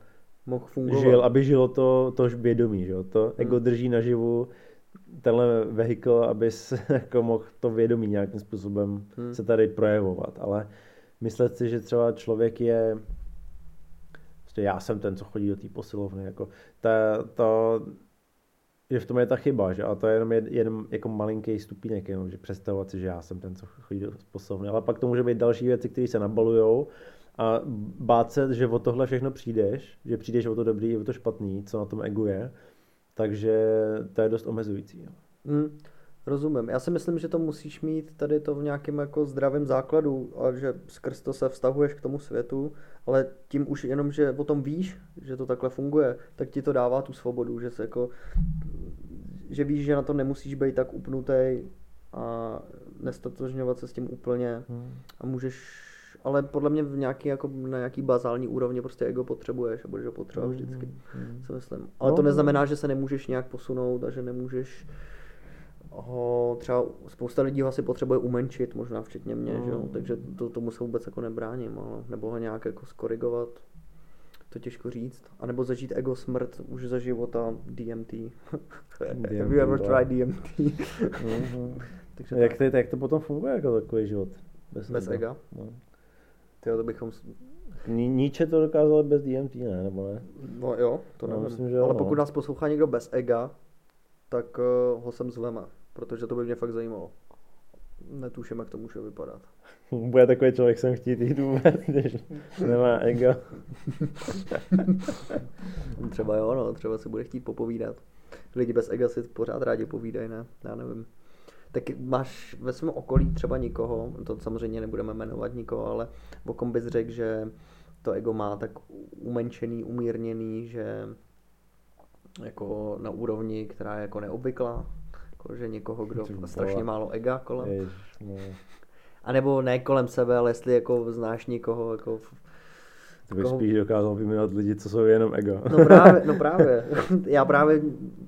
mohl fungovat. Žil, aby žilo to, to vědomí, že jo? To hmm. ego drží naživu tenhle vehikl, aby se jako mohl to vědomí nějakým způsobem hmm. se tady projevovat, ale myslet si, že třeba člověk je prostě já jsem ten, co chodí do té posilovny, jako ta, to, že v tom je ta chyba, že? a to je jenom, jenom jako malinký stupínek, jenom, že představovat si, že já jsem ten, co chodí do posilovny, ale pak to může být další věci, které se nabalujou a bát se, že o tohle všechno přijdeš, že přijdeš o to dobrý o to špatný, co na tom egu je, takže to je dost omezující. Mm, rozumím. Já si myslím, že to musíš mít tady to v nějakém jako zdravém základu a že skrz to se vztahuješ k tomu světu, ale tím už jenom, že o tom víš, že to takhle funguje, tak ti to dává tu svobodu, že se jako, že víš, že na to nemusíš být tak upnutý a nestatožňovat se s tím úplně hmm. a můžeš ale podle mě v nějaký, jako na nějaký bazální úrovni prostě ego potřebuješ a budeš ho potřebovat mm, vždycky, mm, co myslím. Ale no, to neznamená, že se nemůžeš nějak posunout a že nemůžeš ho třeba spousta lidí ho asi potřebuje umenčit, možná včetně mě, no. že jo? Mm. takže to, tomu se vůbec jako nebráním, ale, nebo ho nějak jako skorigovat, to těžko říct. A nebo zažít ego smrt už za života DMT. DMT Have you ever tried DMT? mm-hmm. takže jak, to, jak to potom funguje jako takový život? Bez, bez ega? No. Tyjo, to bychom... Níče to dokázal bez DMT, ne? Nebo ne? No jo, to no, myslím, že jo, Ale no. pokud nás poslouchá někdo bez ega, tak uh, ho sem zveme, protože to by mě fakt zajímalo. Netuším, jak to může vypadat. Bude takový člověk sem chtít jít vůbec, když nemá ego. třeba jo, no, třeba si bude chtít popovídat. Lidi bez ega si pořád rádi povídají, ne? Já nevím tak máš ve svém okolí třeba nikoho, to samozřejmě nebudeme jmenovat nikoho, ale o kom bys řekl, že to ego má tak umenšený, umírněný, že jako na úrovni, která je jako neobvyklá, jako, že někoho, kdo má strašně málo ega kolem. No. A nebo ne kolem sebe, ale jestli jako znáš někoho, jako to bych koho... spíš dokázal vyjmenovat lidi, co jsou jenom ego. No právě, no právě. Já právě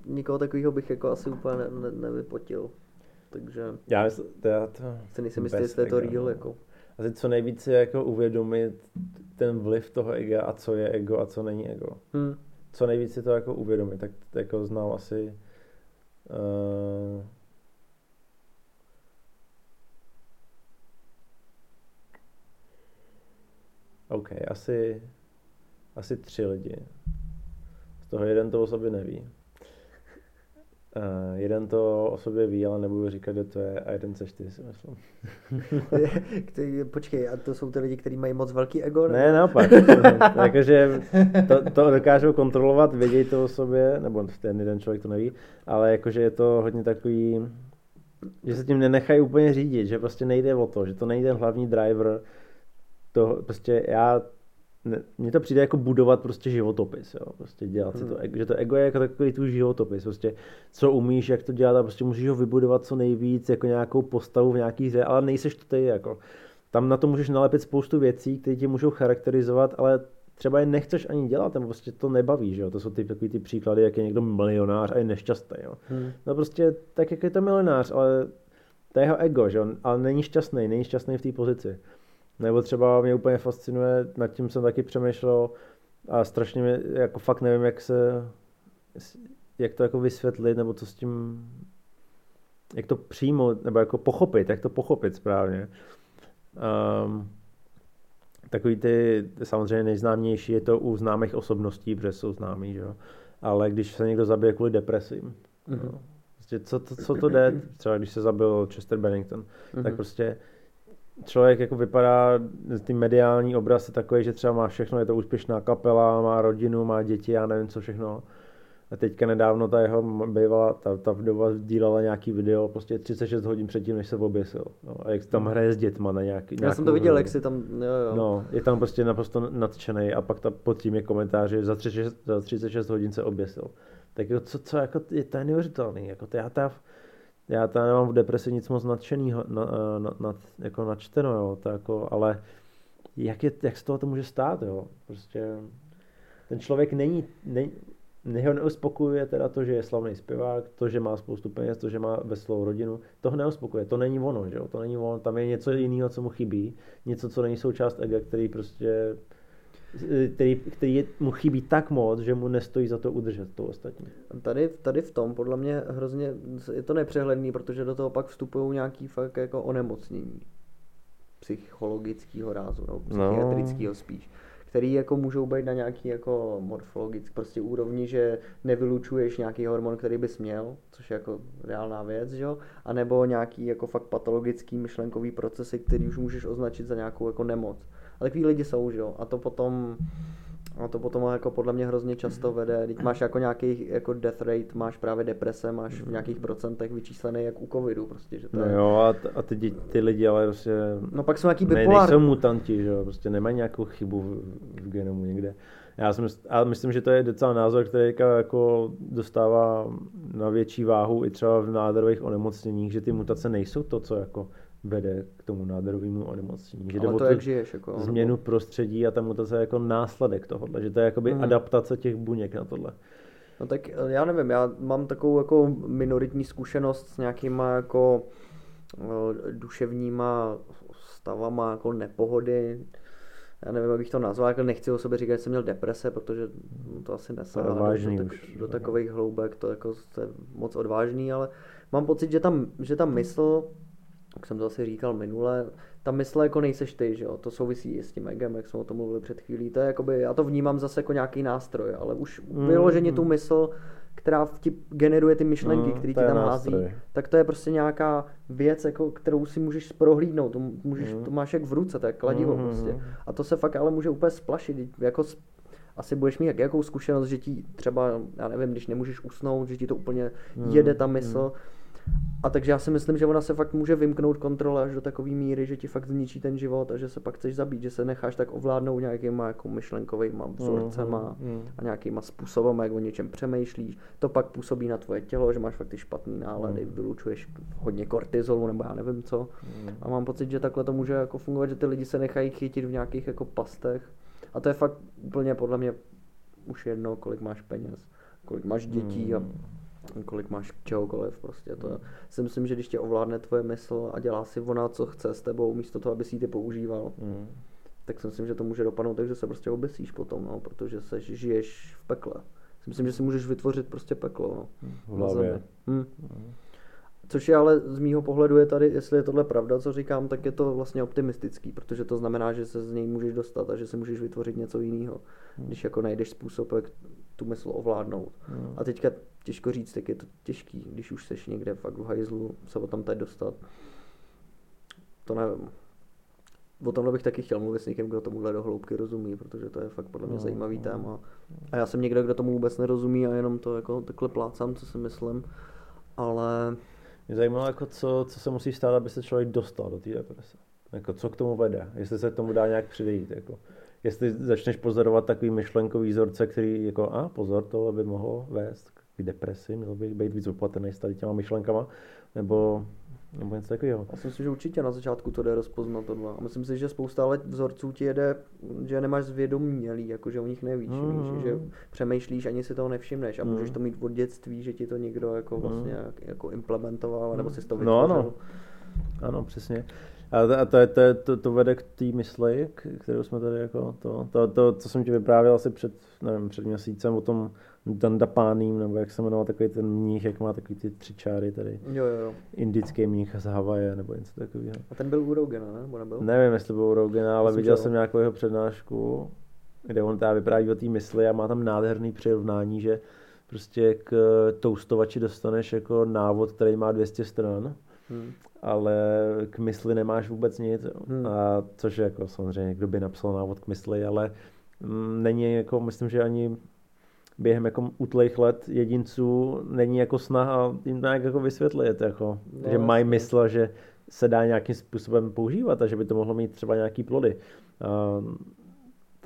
nikoho takového bych jako asi úplně ne, ne, nevypotil takže já myslím, to, já to se nejsem jistý, jestli je to real. No. Jako. Asi co nejvíce jako uvědomit ten vliv toho ega a co je ego a co není ego. Hmm. Co nejvíce to jako uvědomit, tak jako znal asi uh, OK, asi, asi tři lidi. Z toho jeden to o sobě neví. Uh, jeden to o sobě ví, ale nebudu říkat, kdo to je a jeden seš ty, si myslím. ty, počkej, a to jsou ty lidi, kteří mají moc velký ego? Ne, naopak. Jakože to, to dokážou kontrolovat, vědějí to o sobě, nebo ten jeden člověk to neví, ale jakože je to hodně takový, že se tím nenechají úplně řídit, že prostě nejde o to, že to nejde hlavní driver, to prostě já mně to přijde jako budovat prostě životopis, jo, prostě dělat hmm. si to, hmm. že to ego je jako takový tu životopis, prostě co umíš, jak to dělat a prostě musíš ho vybudovat co nejvíc, jako nějakou postavu v nějaký hře, ale nejseš to ty, jako. Tam na to můžeš nalepit spoustu věcí, které tě můžou charakterizovat, ale třeba je nechceš ani dělat, nebo prostě to nebaví, že jo? To jsou ty takový ty příklady, jak je někdo milionář a je nešťastný, jo? Hmm. No prostě tak, jak je to milionář, ale to je jeho ego, že jo? Ale není šťastný, není šťastný v té pozici. Nebo třeba mě úplně fascinuje, nad tím jsem taky přemýšlel a strašně mě, jako fakt nevím, jak se, jak to jako vysvětlit, nebo co s tím, jak to přijmout, nebo jako pochopit, jak to pochopit správně. Um, takový ty, samozřejmě nejznámější je to u známých osobností, protože jsou známí, že jo. Ale když se někdo zabije kvůli depresím, mm-hmm. no, prostě co, to, co to jde, třeba když se zabil Chester Bennington, mm-hmm. tak prostě člověk jako vypadá, ty mediální obraz je takový, že třeba má všechno, je to úspěšná kapela, má rodinu, má děti, já nevím co všechno. A teďka nedávno ta jeho bývala, ta, ta vdova sdílela nějaký video prostě 36 hodin předtím, než se oběsil. No, a jak tam hmm. hraje s dětma na nějaký. Já jsem to viděl, jak si tam, jo, jo. No, je tam prostě naprosto nadšený a pak ta, pod tím je komentář, že za 36, za 36 hodin se oběsil. Tak jo, co, co jako, je to neuvěřitelný, jako to já ta, já tam nemám v depresi nic moc nadšenýho, na, na, na, jako načteno, jo, to jako, ale jak, je, jak z toho to může stát, jo, prostě ten člověk není, není ho neuspokojuje teda to, že je slavný zpěvák, to, že má spoustu peněz, to, že má veselou rodinu, to ho neuspokojuje, to není ono, že jo? to není ono, tam je něco jiného, co mu chybí, něco, co není součást ega, který prostě který, který mu chybí tak moc, že mu nestojí za to udržet to ostatní. Tady, tady v tom podle mě hrozně je to nepřehledný, protože do toho pak vstupují nějaký fakt jako onemocnění psychologického rázu, nebo no. psychiatrického no. spíš který jako můžou být na nějaký jako morfologický prostě úrovni, že nevylučuješ nějaký hormon, který bys měl, což je jako reálná věc, že jo, a nebo nějaký jako fakt patologický myšlenkový procesy, který už můžeš označit za nějakou jako nemoc. A takový lidi jsou, že jo, a to potom a to potom jako podle mě hrozně často vede. Teď máš jako nějaký jako death rate, máš právě deprese, máš v nějakých procentech vyčíslený jak u covidu prostě. Že to no je... jo a, t- a ty, ty lidi ale prostě... No pak jsou nějaký bipolární. Ne, nejsou mutanti, že jo, prostě nemají nějakou chybu v, v genomu někde. Já myslím, a myslím, že to je docela názor, který jako dostává na větší váhu i třeba v nádorových onemocněních, že ty mutace nejsou to, co jako vede k tomu nádorovému onemocnění. Že Ale to, jak žiješ. Jako, změnu nebo... prostředí a ta mutace je jako následek tohohle, že to je jakoby hmm. adaptace těch buněk na tohle. No tak eh, já nevím, já mám takovou jako minoritní zkušenost s nějakýma jako eh, duševníma stavama jako nepohody. Já nevím, jak bych to nazval, jako nechci o sobě říkat, že jsem měl deprese, protože to asi nesahá do, do, do takových hloubek, to jako je moc odvážný, ale mám pocit, že tam, že ta mysl jak jsem to asi říkal minule, ta mysl jako nejseš ty, že jo, to souvisí i s tím egem, jak jsme o tom mluvili před chvílí, to je jakoby, já to vnímám zase jako nějaký nástroj, ale už mm, vyloženě mm. tu mysl, která ti generuje ty myšlenky, mm, které ti tam hází, tak to je prostě nějaká věc, jako, kterou si můžeš prohlídnout, to, můžeš, mm. to máš jak v ruce, to je kladivo mm, prostě. A to se fakt ale může úplně splašit, jako asi budeš mít jakou zkušenost, že ti třeba, já nevím, když nemůžeš usnout, že ti to úplně mm, jede ta mysl, mm a takže já si myslím, že ona se fakt může vymknout kontrole až do takové míry, že ti fakt zničí ten život a že se pak chceš zabít, že se necháš tak ovládnout nějakýma jako myšlenkovými vzorcema mm, mm. a nějakýma způsobem, jak o něčem přemýšlíš. To pak působí na tvoje tělo, že máš fakt ty špatný nálady, mm. vylučuješ hodně kortizolu nebo já nevím co. Mm. A mám pocit, že takhle to může jako fungovat, že ty lidi se nechají chytit v nějakých jako pastech. A to je fakt úplně podle mě už jedno, kolik máš peněz, kolik máš dětí mm. a kolik máš čehokoliv prostě. To si myslím, že když tě ovládne tvoje mysl a dělá si ona, co chce s tebou, místo toho, aby si ty používal, mm. tak si myslím, že to může dopadnout tak, že se prostě obesíš potom, no, protože se žiješ v pekle. Si myslím, že si můžeš vytvořit prostě peklo. No, v hlavě. Hm. Mm. Což je ale z mýho pohledu je tady, jestli je tohle pravda, co říkám, tak je to vlastně optimistický, protože to znamená, že se z něj můžeš dostat a že si můžeš vytvořit něco jiného, hmm. když jako najdeš způsob, jak tu mysl ovládnout. Hmm. A teďka těžko říct, tak je to těžký, když už seš někde fakt v hajzlu, se o tam teď dostat. To nevím. O tomhle bych taky chtěl mluvit s někým, kdo tomuhle do hloubky rozumí, protože to je fakt podle mě no, zajímavý téma. A já jsem někdo, kdo tomu vůbec nerozumí a jenom to jako takhle plácám, co si myslím. Ale... Mě zajímalo, jako co, co se musí stát, aby se člověk dostal do té deprese. Jako co k tomu vede, jestli se k tomu dá nějak předejít. Jako jestli začneš pozorovat takový myšlenkový vzorce, který jako, a pozor, to by mohlo vést k depresi, měl by být víc opatrný s tady těma myšlenkama, nebo, nebo něco takového. Já si myslím, že určitě na začátku to jde rozpoznat tohle. A myslím si, že spousta let vzorců ti jede, že nemáš zvědomělý, jako že o nich nevíš, mm. víš, že přemýšlíš, ani si toho nevšimneš a mm. můžeš to mít od dětství, že ti to někdo jako vlastně mm. jako implementoval, nebo si to vytvořil. No ano, ano, přesně. A, a to, je, to, je, to, to vede k té mysli, kterou jsme tady jako, to, to, to, co jsem ti vyprávěl asi před, nevím, před měsícem o tom Dandapáním, nebo jak se jmenoval takový ten mních, jak má takový ty tři čáry tady. Jo, jo, jo. Indický mních z Havaje, nebo něco takového. A ten byl u Rogena, ne? Nebo nebyl? Nevím, jestli byl u Rogena, ale Myslím, viděl jsem nějakou jeho přednášku, kde on tady vypráví o té mysli a má tam nádherný přirovnání, že prostě k toustovači dostaneš jako návod, který má 200 stran, hmm. ale k mysli nemáš vůbec nic. Hmm. A což jako samozřejmě, kdo by napsal návod k mysli, ale mm, není jako, myslím, že ani během jako utlejch let jedinců není jako snaha jim nějak jako vysvětlit, jako, no, že mají mysl, že se dá nějakým způsobem používat a že by to mohlo mít třeba nějaký plody. Uh,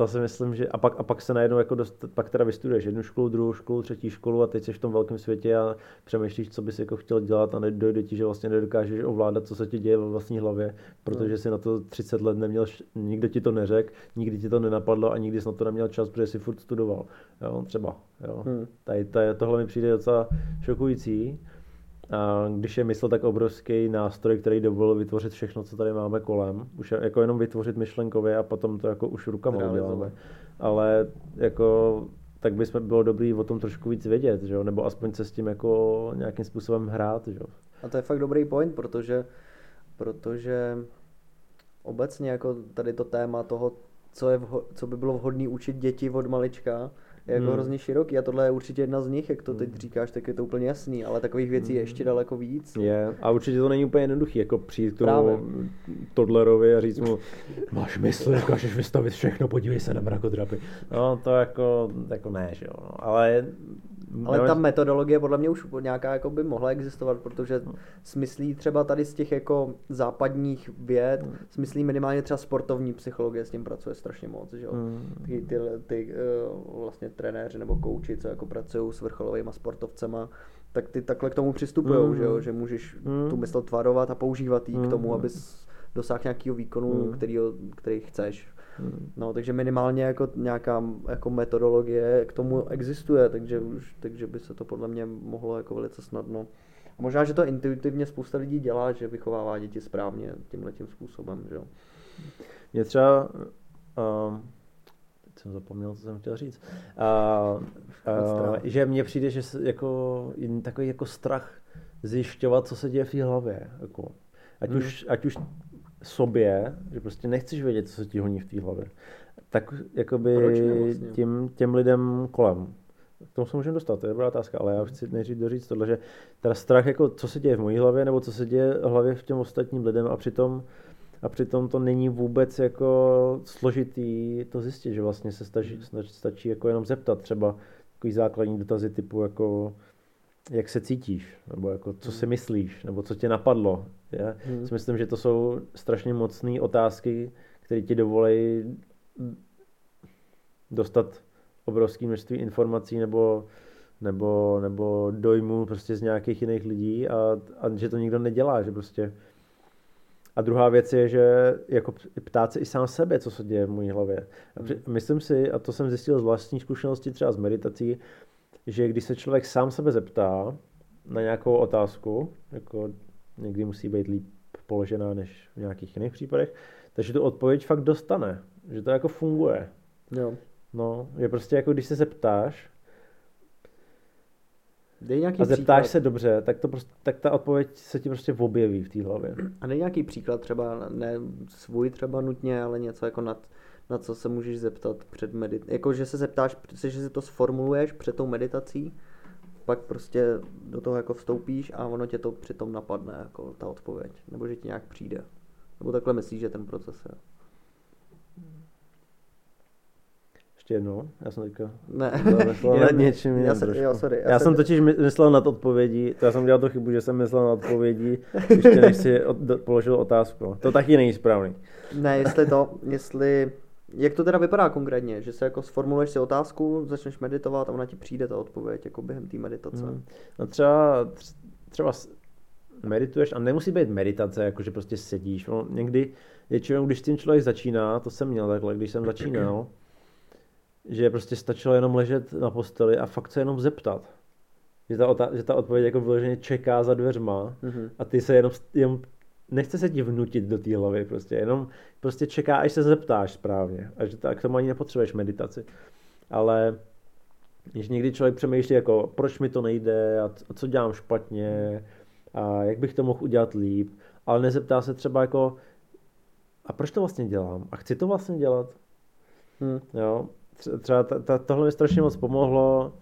to si myslím, že a pak, a pak se najednou jako dost, pak teda vystuduješ jednu školu, druhou školu, třetí školu a teď jsi v tom velkém světě a přemýšlíš, co bys jako chtěl dělat a dojde ti, že vlastně nedokážeš ovládat, co se ti děje ve vlastní hlavě, protože no. jsi na to 30 let neměl, nikdo ti to neřekl, nikdy ti to nenapadlo a nikdy jsi na to neměl čas, protože jsi furt studoval. Jo, třeba. Jo. Hmm. Tady, tady, tohle mi přijde docela šokující. A když je mysl tak obrovský nástroj, který dovolil vytvořit všechno, co tady máme kolem, už jako jenom vytvořit myšlenkově a potom to jako už rukama uděláme. Ale jako tak by bylo dobrý o tom trošku víc vědět, že jo? nebo aspoň se s tím jako nějakým způsobem hrát. Že jo? A to je fakt dobrý point, protože, protože obecně jako tady to téma toho, co, je vho- co by bylo vhodné učit děti od malička, je jako hmm. hrozně široký a tohle je určitě jedna z nich, jak to teď hmm. říkáš, tak je to úplně jasný, ale takových věcí je ještě hmm. daleko víc. Je a určitě to není úplně jednoduchý, jako přijít k tomu Todlerovi a říct mu, máš mysl, dokážeš vystavit všechno, podívej se na mrakodrapy. No to jako, jako ne, že jo, no. ale ale ta metodologie podle mě už nějaká jako by mohla existovat, protože no. smyslí třeba tady z těch jako západních věd, hmm. smyslí minimálně třeba sportovní psychologie s tím pracuje strašně moc, že jo. Hmm. Ty, ty, ty uh, vlastně trenéři nebo kouči, co jako pracují s vrcholovými sportovcema, tak ty takhle k tomu přistupují, hmm. že jo, že můžeš hmm. tu mysl tvarovat a používat ji hmm. k tomu, hmm. abys dosáhl nějakého výkonu, který, který chceš. No, takže minimálně jako nějaká jako metodologie k tomu existuje, takže, už, takže by se to podle mě mohlo jako velice snadno. A možná, že to intuitivně spousta lidí dělá, že vychovává děti správně tímhle tím způsobem, že jo. Mě třeba, uh, teď jsem zapomněl, co jsem chtěl říct, uh, uh, že mně přijde, že jako takový jako strach zjišťovat, co se děje v té hlavě. Jako. Ať, hmm. už, ať už sobě, že prostě nechceš vědět, co se ti honí v té hlavě, tak jakoby vlastně? tím, těm lidem kolem. K tomu se můžeme dostat, to je dobrá otázka, ale já chci nejdřív doříct tohle, že teda strach, jako co se děje v mojí hlavě, nebo co se děje v hlavě v těm ostatním lidem a přitom a přitom to není vůbec jako složitý to zjistit, že vlastně se stačí, stačí jako jenom zeptat třeba takový základní dotazy typu jako jak se cítíš, nebo jako co si hmm. myslíš, nebo co tě napadlo. Já hmm. si myslím, že to jsou strašně mocné otázky, které ti dovolí dostat obrovské množství informací nebo, nebo, nebo dojmů prostě z nějakých jiných lidí a, a že to nikdo nedělá, že prostě a druhá věc je, že jako ptát se i sám sebe, co se děje v mojí hlavě. A hmm. myslím si, a to jsem zjistil z vlastní zkušenosti třeba z meditací, že když se člověk sám sebe zeptá na nějakou otázku, jako někdy musí být líp položená než v nějakých jiných případech, takže tu odpověď fakt dostane, že to jako funguje. Jo. No, je prostě jako když se zeptáš Dej nějaký a zeptáš příklad. se dobře, tak, to prostě, tak ta odpověď se ti prostě objeví v té hlavě. A dej nějaký příklad třeba, ne svůj třeba nutně, ale něco jako nad, na co se můžeš zeptat před meditací. Jako, že se zeptáš, že si to sformuluješ před tou meditací, pak prostě do toho jako vstoupíš a ono tě to přitom napadne, jako ta odpověď. Nebo že ti nějak přijde. Nebo takhle myslíš, že ten proces je. Ještě jednou, já jsem teďka ne. nad něčím jiným já, se, jo, sorry, já, já jsem totiž myslel nad odpovědí, to já jsem dělal to chybu, že jsem myslel nad odpovědí, ještě než si od, do, položil otázku. To taky není správný. Ne, jestli to, jestli jak to teda vypadá konkrétně? Že se jako sformuluješ si otázku, začneš meditovat a ona ti přijde ta odpověď jako během té meditace? Hmm. No třeba, třeba medituješ a nemusí být meditace, jako že prostě sedíš. No, někdy většinou, když s tím člověk začíná, to jsem měl takhle, když jsem začínal, že prostě stačilo jenom ležet na posteli a fakt se jenom zeptat. Že ta, otá- že ta odpověď jako vyloženě čeká za dveřma mm-hmm. a ty se jenom, jenom nechce se ti vnutit do té hlavy prostě, jenom prostě čeká, až se zeptáš správně. A že tak tomu ani nepotřebuješ meditaci. Ale když někdy člověk přemýšlí, jako proč mi to nejde a co dělám špatně a jak bych to mohl udělat líp, ale nezeptá se třeba jako a proč to vlastně dělám a chci to vlastně dělat. Hmm. Jo, třeba ta, ta, tohle mi strašně moc pomohlo,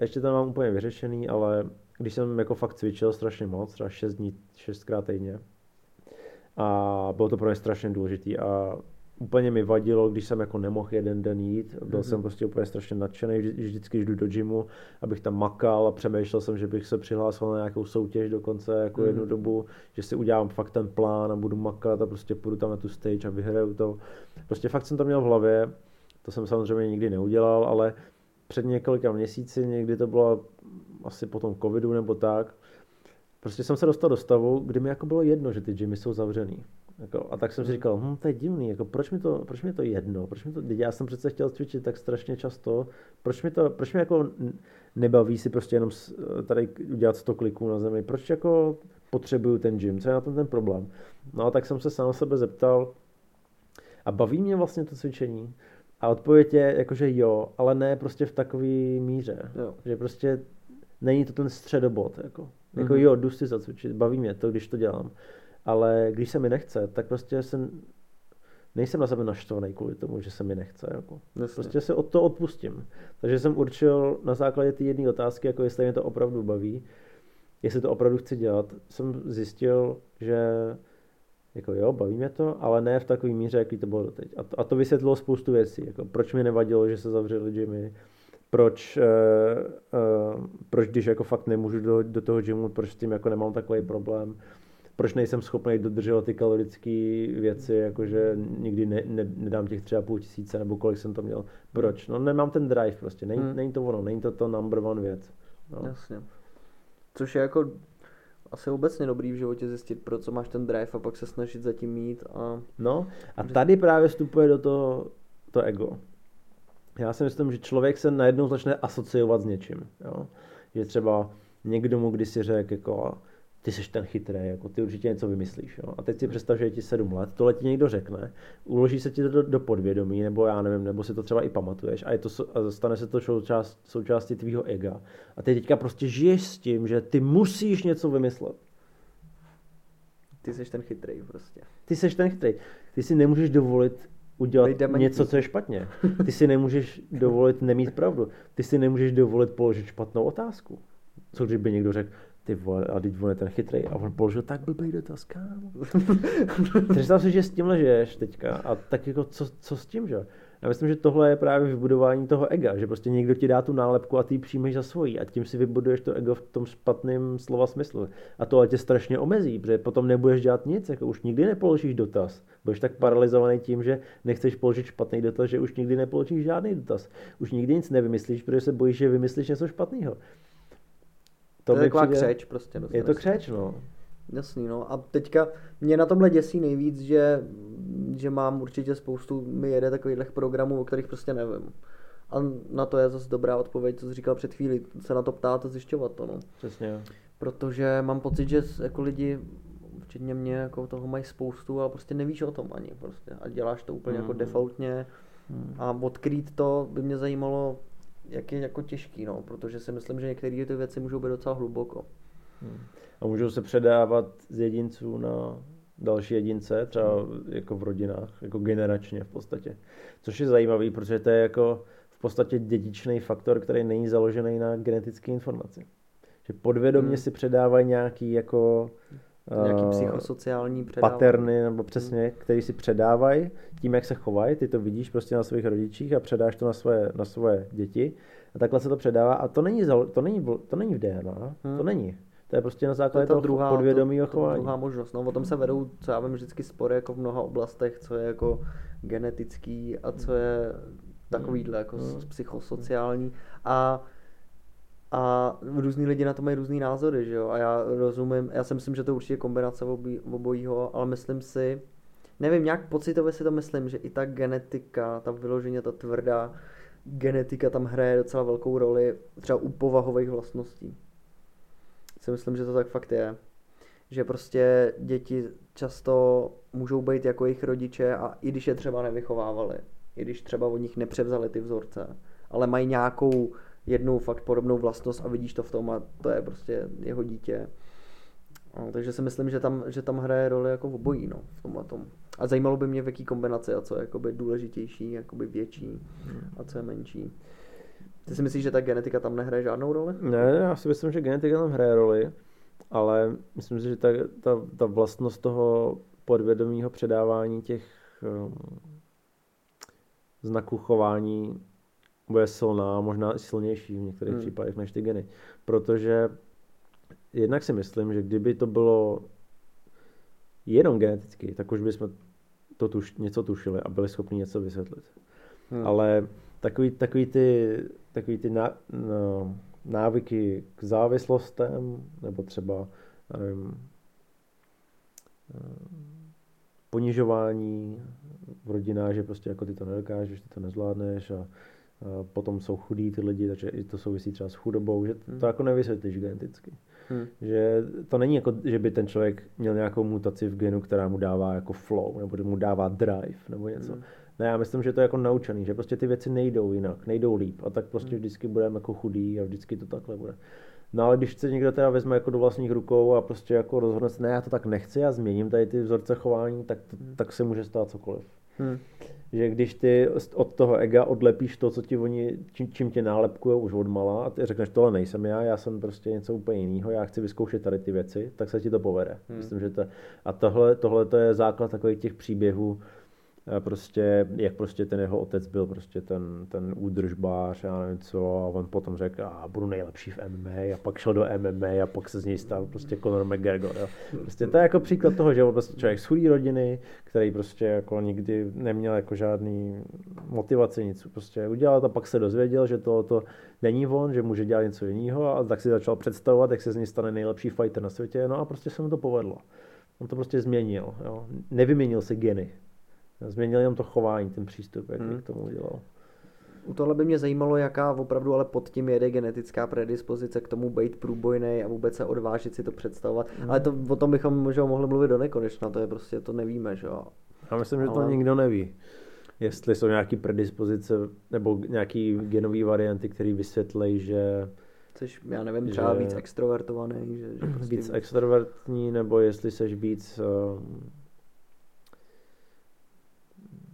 ještě to mám úplně vyřešený, ale když jsem jako fakt cvičil strašně moc, třeba 6 dní, 6 krát týdně, a bylo to pro mě strašně důležité a úplně mi vadilo, když jsem jako nemohl jeden den jít. Byl mm-hmm. jsem prostě úplně strašně nadšený, vždycky, když jdu do gymu, abych tam makal a přemýšlel jsem, že bych se přihlásil na nějakou soutěž dokonce jako mm-hmm. jednu dobu, že si udělám fakt ten plán a budu makat a prostě půjdu tam na tu stage a vyhraju to. Prostě fakt jsem to měl v hlavě, to jsem samozřejmě nikdy neudělal, ale před několika měsíci, někdy to bylo asi po tom covidu nebo tak, prostě jsem se dostal do stavu, kdy mi jako bylo jedno, že ty gymy jsou zavřený. Jako, a tak jsem si říkal, hm, to je divný, jako, proč, mi to, proč mi to jedno, proč mi to, já jsem přece chtěl cvičit tak strašně často, proč mi to, proč mi jako nebaví si prostě jenom tady udělat 100 kliků na zemi, proč jako potřebuju ten gym, co je na tom ten problém. No a tak jsem se sám sebe zeptal, a baví mě vlastně to cvičení? A odpověď je jakože jo, ale ne prostě v takové míře. Jo. Že prostě není to ten středobod. Jako, mm-hmm. jako jo, jdu si zacvičit, baví mě to, když to dělám. Ale když se mi nechce, tak prostě jsem, nejsem na sebe naštvaný kvůli tomu, že se mi nechce. Jako. Prostě se od to odpustím. Takže jsem určil na základě té jedné otázky, jako jestli mě to opravdu baví, jestli to opravdu chci dělat, jsem zjistil, že jako jo, baví mě to, ale ne v takové míře, jaký to bylo doteď. A to, a to vysvětlilo spoustu věcí, jako proč mi nevadilo, že se zavřeli gymy, proč, uh, uh, proč když jako fakt nemůžu do, do toho gymu, proč s tím jako nemám takový problém, proč nejsem schopný dodržovat ty kalorické věci, jakože nikdy ne, ne, nedám těch třeba půl tisíce nebo kolik jsem to měl. Proč? No nemám ten drive prostě, není, hmm. není to ono, není to to number one věc. No. Jasně. Což je jako asi obecně dobrý v životě zjistit, pro co máš ten drive a pak se snažit zatím mít. A... No a tady právě vstupuje do toho to ego. Já si myslím, že člověk se najednou začne asociovat s něčím. Jo? Že třeba někdo mu kdysi řekl, jako, ty jsi ten chytrý, jako ty určitě něco vymyslíš. Jo? A teď si představ, že je ti sedm let, tohle ti někdo řekne, uloží se ti to do, do podvědomí, nebo já nevím, nebo si to třeba i pamatuješ a, je to, a stane se to součást, součástí tvýho ega. A ty teďka prostě žiješ s tím, že ty musíš něco vymyslet. Ty jsi ten chytrý prostě. Ty jsi ten chytrý. Ty si nemůžeš dovolit udělat něco, co je špatně. Ty si nemůžeš dovolit nemít pravdu. Ty si nemůžeš dovolit položit špatnou otázku. Co kdyby někdo řekl, ty vole, a teď on je ten chytrý a on položil tak blbý dotaz, kámo. Představ si, že s tímhle žiješ teďka a tak jako co, co s tím, že? Já myslím, že tohle je právě vybudování toho ega, že prostě někdo ti dá tu nálepku a ty ji přijmeš za svojí a tím si vybuduješ to ego v tom špatném slova smyslu. A to tě strašně omezí, protože potom nebudeš dělat nic, jako už nikdy nepoložíš dotaz. Budeš tak paralizovaný tím, že nechceš položit špatný dotaz, že už nikdy nepoložíš žádný dotaz. Už nikdy nic nevymyslíš, protože se bojíš, že vymyslíš něco špatného. To, to je taková přijde... křeč prostě. Je to křeč, no. Jasný, no. A teďka mě na tomhle děsí nejvíc, že, že mám určitě spoustu, mi jede takových programů, o kterých prostě nevím. A na to je zase dobrá odpověď, co jsi říkal před chvíli, se na to ptát a zjišťovat to, no. Přesně. Protože mám pocit, že jako lidi, včetně mě, jako toho mají spoustu, ale prostě nevíš o tom ani prostě. A děláš to úplně mm. jako mhm. defaultně. Mm. A odkrýt to by mě zajímalo, jak je jako těžký, no, protože si myslím, že některé ty věci můžou být docela hluboko. Hmm. A můžou se předávat z jedinců na další jedince, třeba jako v rodinách, jako generačně v podstatě. Což je zajímavý, protože to je jako v podstatě dědičný faktor, který není založený na genetické informaci. Že podvědomě hmm. si předávají nějaký jako Nějaký uh, psychosociální předávání. Paterny, nebo přesně, hmm. který si předávají tím, jak se chovají. Ty to vidíš prostě na svých rodičích a předáš to na svoje, na svoje děti. A takhle se to předává. A to není, to není, to není v DNA. Hmm. To není. To je prostě na základě to toho druhá, podvědomího to, chování. To druhá možnost. No, o tom se vedou, co já vím, vždycky spory jako v mnoha oblastech, co je jako genetický a co je takovýhle jako hmm. psychosociální. A a různí lidi na to mají různý názory, že jo, a já rozumím, já si myslím, že to určitě je kombinace oboj, obojího, ale myslím si, nevím, nějak pocitově si to myslím, že i ta genetika, ta vyloženě ta tvrdá genetika tam hraje docela velkou roli, třeba u povahových vlastností. Si myslím, že to tak fakt je. že prostě děti často můžou být jako jejich rodiče a i když je třeba nevychovávali, i když třeba od nich nepřevzali ty vzorce, ale mají nějakou jednu fakt podobnou vlastnost a vidíš to v tom a to je prostě jeho dítě. No, takže si myslím, že tam, že tam hraje roli jako v obojí, no, v tomhle tom. A zajímalo by mě, v jaký kombinaci a co je jakoby důležitější, jakoby větší a co je menší. Ty si myslíš, že ta genetika tam nehraje žádnou roli? Ne, já si myslím, že genetika tam hraje roli, ale myslím si, že ta, ta, ta vlastnost toho podvědomího předávání těch um, znaků chování bude silná, možná i silnější v některých hmm. případech než ty geny. Protože jednak si myslím, že kdyby to bylo jenom geneticky, tak už bychom to tuš, něco tušili a byli schopni něco vysvětlit. Hmm. Ale takový, takový ty, takový ty ná, no, návyky k závislostem, nebo třeba nevím, ponižování v rodinách, že prostě jako ty to nedokážeš, ty to nezvládneš a potom jsou chudí ty lidi, takže i to souvisí třeba s chudobou, že to, hmm. to jako nevysvětlíš geneticky. Hmm. Že to není jako, že by ten člověk měl nějakou mutaci v genu, která mu dává jako flow, nebo mu dává drive, nebo něco. Hmm. Ne, já myslím, že to je jako naučený, že prostě ty věci nejdou jinak, nejdou líp a tak prostě hmm. vždycky budeme jako chudý a vždycky to takhle bude. No ale když se někdo teda vezme jako do vlastních rukou a prostě jako rozhodne se, ne, já to tak nechci, já změním tady ty vzorce chování, tak, to, hmm. tak se může stát cokoliv. Hmm že když ty od toho ega odlepíš to, co ti oni, čím, čím tě nálepkují už od mala a ty řekneš, tohle nejsem já, já jsem prostě něco úplně jiného, já chci vyzkoušet tady ty věci, tak se ti to povede. Hmm. Myslím, že to, a tohle, tohle to je základ takových těch příběhů, prostě, jak prostě ten jeho otec byl prostě ten, ten údržbář, já nevím co, a on potom řekl, a budu nejlepší v MMA, a pak šel do MMA a pak se z něj stal prostě Conor McGregor, jo. Prostě to je jako příklad toho, že on prostě člověk z chudé rodiny, který prostě jako nikdy neměl jako žádný motivaci, nic prostě udělal a pak se dozvěděl, že to, to není on, že může dělat něco jiného a tak si začal představovat, jak se z něj stane nejlepší fighter na světě, no a prostě se mu to povedlo. On to prostě změnil, jo. Nevyměnil si geny, Změnil jenom to chování, ten přístup, jak hmm. k tomu udělal. U tohle by mě zajímalo, jaká opravdu ale pod tím jede genetická predispozice k tomu být průbojný a vůbec se odvážit si to představovat. Hmm. Ale to, o tom bychom možná mohli mluvit do nekonečna, to je prostě, to nevíme, že jo. Já myslím, že ale... to nikdo neví. Jestli jsou nějaké predispozice nebo nějaké genové varianty, které vysvětlejí, že Jsi, já nevím, třeba že... víc extrovertovaný. Že, že prostě víc extrovertní, nebo jestli seš víc uh,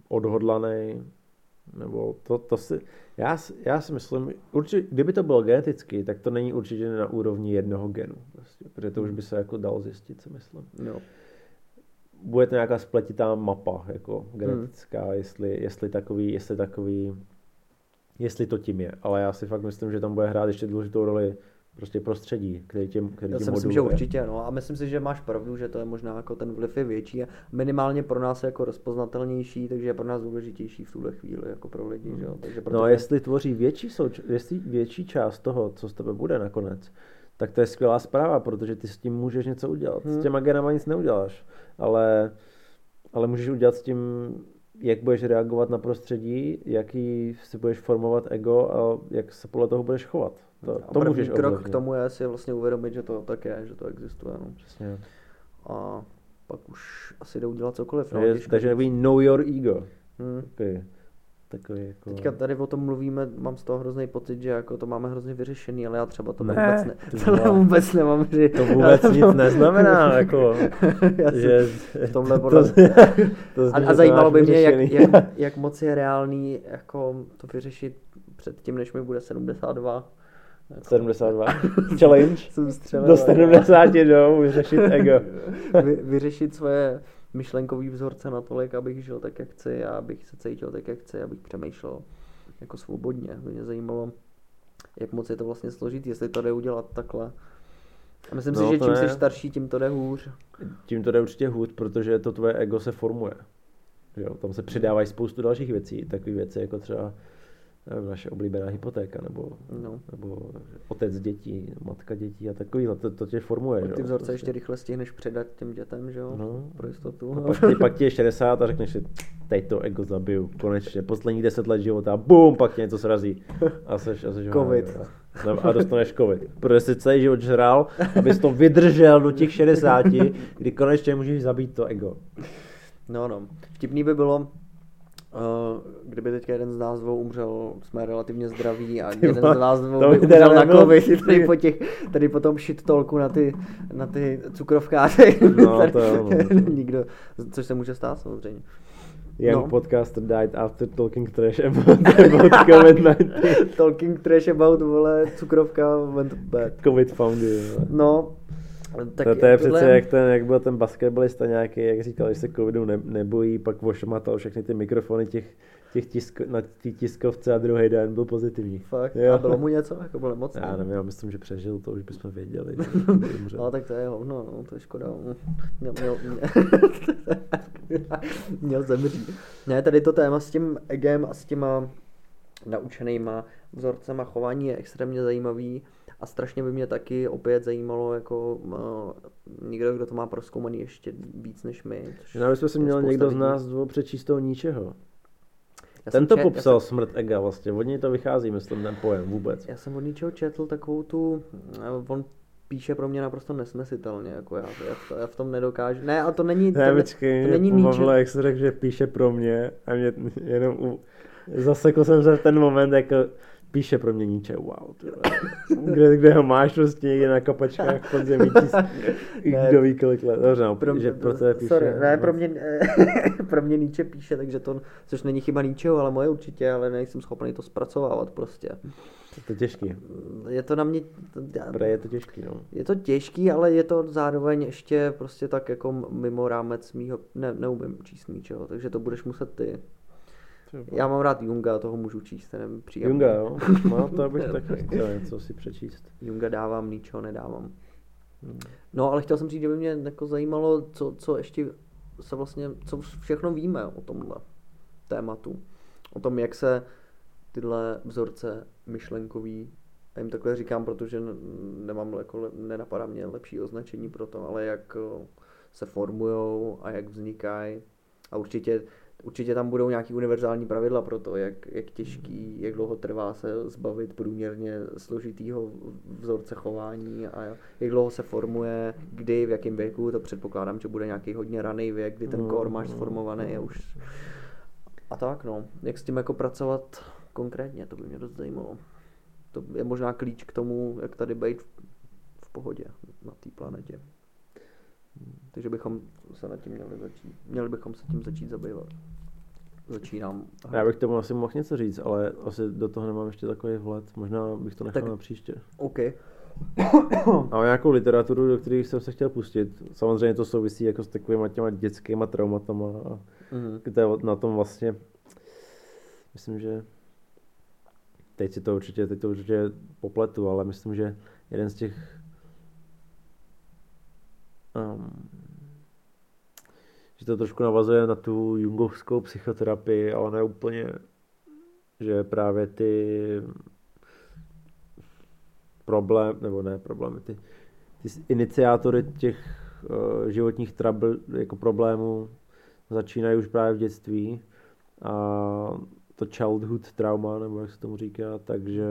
odhodlaný, nebo to, to si, já, já si myslím, určitě, kdyby to bylo geneticky, tak to není určitě na úrovni jednoho genu, prostě, protože to už by se jako dalo zjistit, si myslím. No. Bude to nějaká spletitá mapa, jako genetická, hmm. jestli, jestli takový, jestli takový, jestli to tím je, ale já si fakt myslím, že tam bude hrát ještě důležitou roli prostě prostředí, který tě, který Já si myslím, že určitě, no. A myslím si, že máš pravdu, že to je možná jako ten vliv je větší a minimálně pro nás je jako rozpoznatelnější, takže je pro nás důležitější v tuhle chvíli, jako pro lidi, hmm. že jo. Takže No a jestli tvoří větší, souč- jestli větší část toho, co z tebe bude nakonec, tak to je skvělá zpráva, protože ty s tím můžeš něco udělat. Hmm. S těma genama nic neuděláš, ale, ale můžeš udělat s tím jak budeš reagovat na prostředí, jaký si budeš formovat ego a jak se podle toho budeš chovat. To, to můžeš krok ovlivnit. k tomu je si vlastně uvědomit, že to tak je, že to existuje. No. Přesně. A pak už asi jde udělat cokoliv. No, je, takže takový know your ego. Hmm. Okay. Takový jako... Teďka tady o tom mluvíme, mám z toho hrozný pocit, že jako to máme hrozně vyřešený, ale já třeba to ne, vůbec, ne, to vůbec nemám. Že, to vůbec to... nic neznamená, jako, že v tomhle podle... to, to a, a zajímalo by mě, jak, jak, jak moc je reálný jako to vyřešit před tím, než mi bude 72. Jako... 72. Challenge. Do 70 jdou vyřešit ego. Vy, vyřešit svoje myšlenkový vzorce natolik, abych žil tak, jak chci a abych se cítil tak, jak chci, abych přemýšlel jako svobodně. Mě zajímalo, jak moc je to vlastně složitý, jestli to jde udělat takhle. A myslím no, si, že čím jsi starší, tím to jde hůř. Tím to jde určitě hůř, protože to tvoje ego se formuje. Jo, tam se přidávají spoustu dalších věcí, takové věci jako třeba naše oblíbená hypotéka, nebo, no. nebo otec dětí, matka dětí a takový, to, to tě formuje. Ty vzorce prostě. ještě rychle stihneš předat těm dětem, že jo, no. pro jistotu. A pak, tě, pak ti je 60 a řekneš si, teď to ego zabiju, konečně, poslední 10 let života, a bum, pak tě něco srazí. A seš, a seš Covid. A dostaneš covid. Protože jsi celý život žral, abys to vydržel do těch 60, kdy konečně můžeš zabít to ego. No, no. Vtipný by bylo, kdyby teď jeden z nás dvou umřel, jsme relativně zdraví a jeden z nás dvou by umřel na covid, tady po, těch, tady po tom shit talku na ty, na ty cukrovkáře. No, to jo, no. Nikdo, což se může stát samozřejmě. Young no. podcaster died after talking trash about, about COVID-19. talking trash about, vole, cukrovka went bad. COVID found you. No, tak to, to je tohle... přece jak, ten, jak byl ten basketbalista nějaký, jak říkal, že se covidu ne, nebojí, pak ošmatal všechny ty mikrofony těch, těch tisko, na té tiskovce a druhý den byl pozitivní. Fakt? Jo. A bylo mu něco? Jako bylo moc? Já nevím, já myslím, že přežil to, už bychom věděli. no tak to je hovno, no, to je škoda. Měl, měl, měl zemřít. Ne, tady to téma s tím egem a s těma naučenýma vzorcema chování je extrémně zajímavý a strašně by mě taky opět zajímalo, jako uh, někdo, kdo to má proskoumaný ještě víc než my. No, bychom si měl někdo lidí. z nás dvou přečíst toho ničeho. Já ten to čet, popsal jsem, smrt ega vlastně, od něj to vychází, myslím, ten pojem vůbec. Já jsem od ničeho četl takovou tu, eh, on píše pro mě naprosto nesmyslitelně, jako já, já, v, já v tom nedokážu, ne, a to není, ne, to, počkej, to není Pavle, jak se řekl, že píše pro mě a mě jenom u, zasekl jsem se v ten moment, jako píše pro mě Nietzsche, wow, kde, kde ho máš prostě někde na kapačkách pod zemí, kdo ví kolik let, dobře, no, pro, že pro tebe píše. Sorry, ne, no. pro mě, pro mě Nietzsche píše, takže to, což není chyba Nietzscheho, ale moje určitě, ale nejsem schopný to zpracovávat prostě. Je to těžký. Je to na mě... Pre je to těžký, no. Je to těžký, ale je to zároveň ještě prostě tak jako mimo rámec mýho, ne, neumím číst ničeho, takže to budeš muset ty. Třeba. Já mám rád Junga, toho můžu číst, ten příjem. Junga, jo? No, to bych taky chtěl něco si přečíst. Junga dávám, ničeho nedávám. Hmm. No, ale chtěl jsem říct, že by mě jako zajímalo, co, co ještě se vlastně, co všechno víme o tomhle tématu. O tom, jak se tyhle vzorce myšlenkový, já jim takhle říkám, protože nemám, jako, nenapadá mě lepší označení pro to, ale jak se formujou a jak vznikají. A určitě Určitě tam budou nějaký univerzální pravidla pro to, jak, jak těžký, jak dlouho trvá se zbavit průměrně složitýho vzorce chování a jak dlouho se formuje, kdy, v jakém věku, to předpokládám, že bude nějaký hodně raný věk, kdy ten kor máš sformovaný a už... A tak no, jak s tím jako pracovat konkrétně, to by mě dost zajímalo. To je možná klíč k tomu, jak tady být v pohodě na té planetě. Takže bychom se nad tím měli začít, měli bychom se tím začít zabývat. Začínám. Já bych tomu asi mohl něco říct, ale asi do toho nemám ještě takový vhled. Možná bych to nechal tak, na příště. OK. Mám nějakou literaturu, do které jsem se chtěl pustit. Samozřejmě to souvisí jako s takovými těma dětskými traumatama. A mm-hmm. na tom vlastně, myslím, že teď si to určitě, teď to určitě popletu, ale myslím, že jeden z těch um, že to trošku navazuje na tu jungovskou psychoterapii, ale ne úplně, že právě ty problém, nebo ne problémy, ty, ty iniciátory těch uh, životních trouble, jako problémů začínají už právě v dětství. A to childhood trauma, nebo jak se tomu říká, takže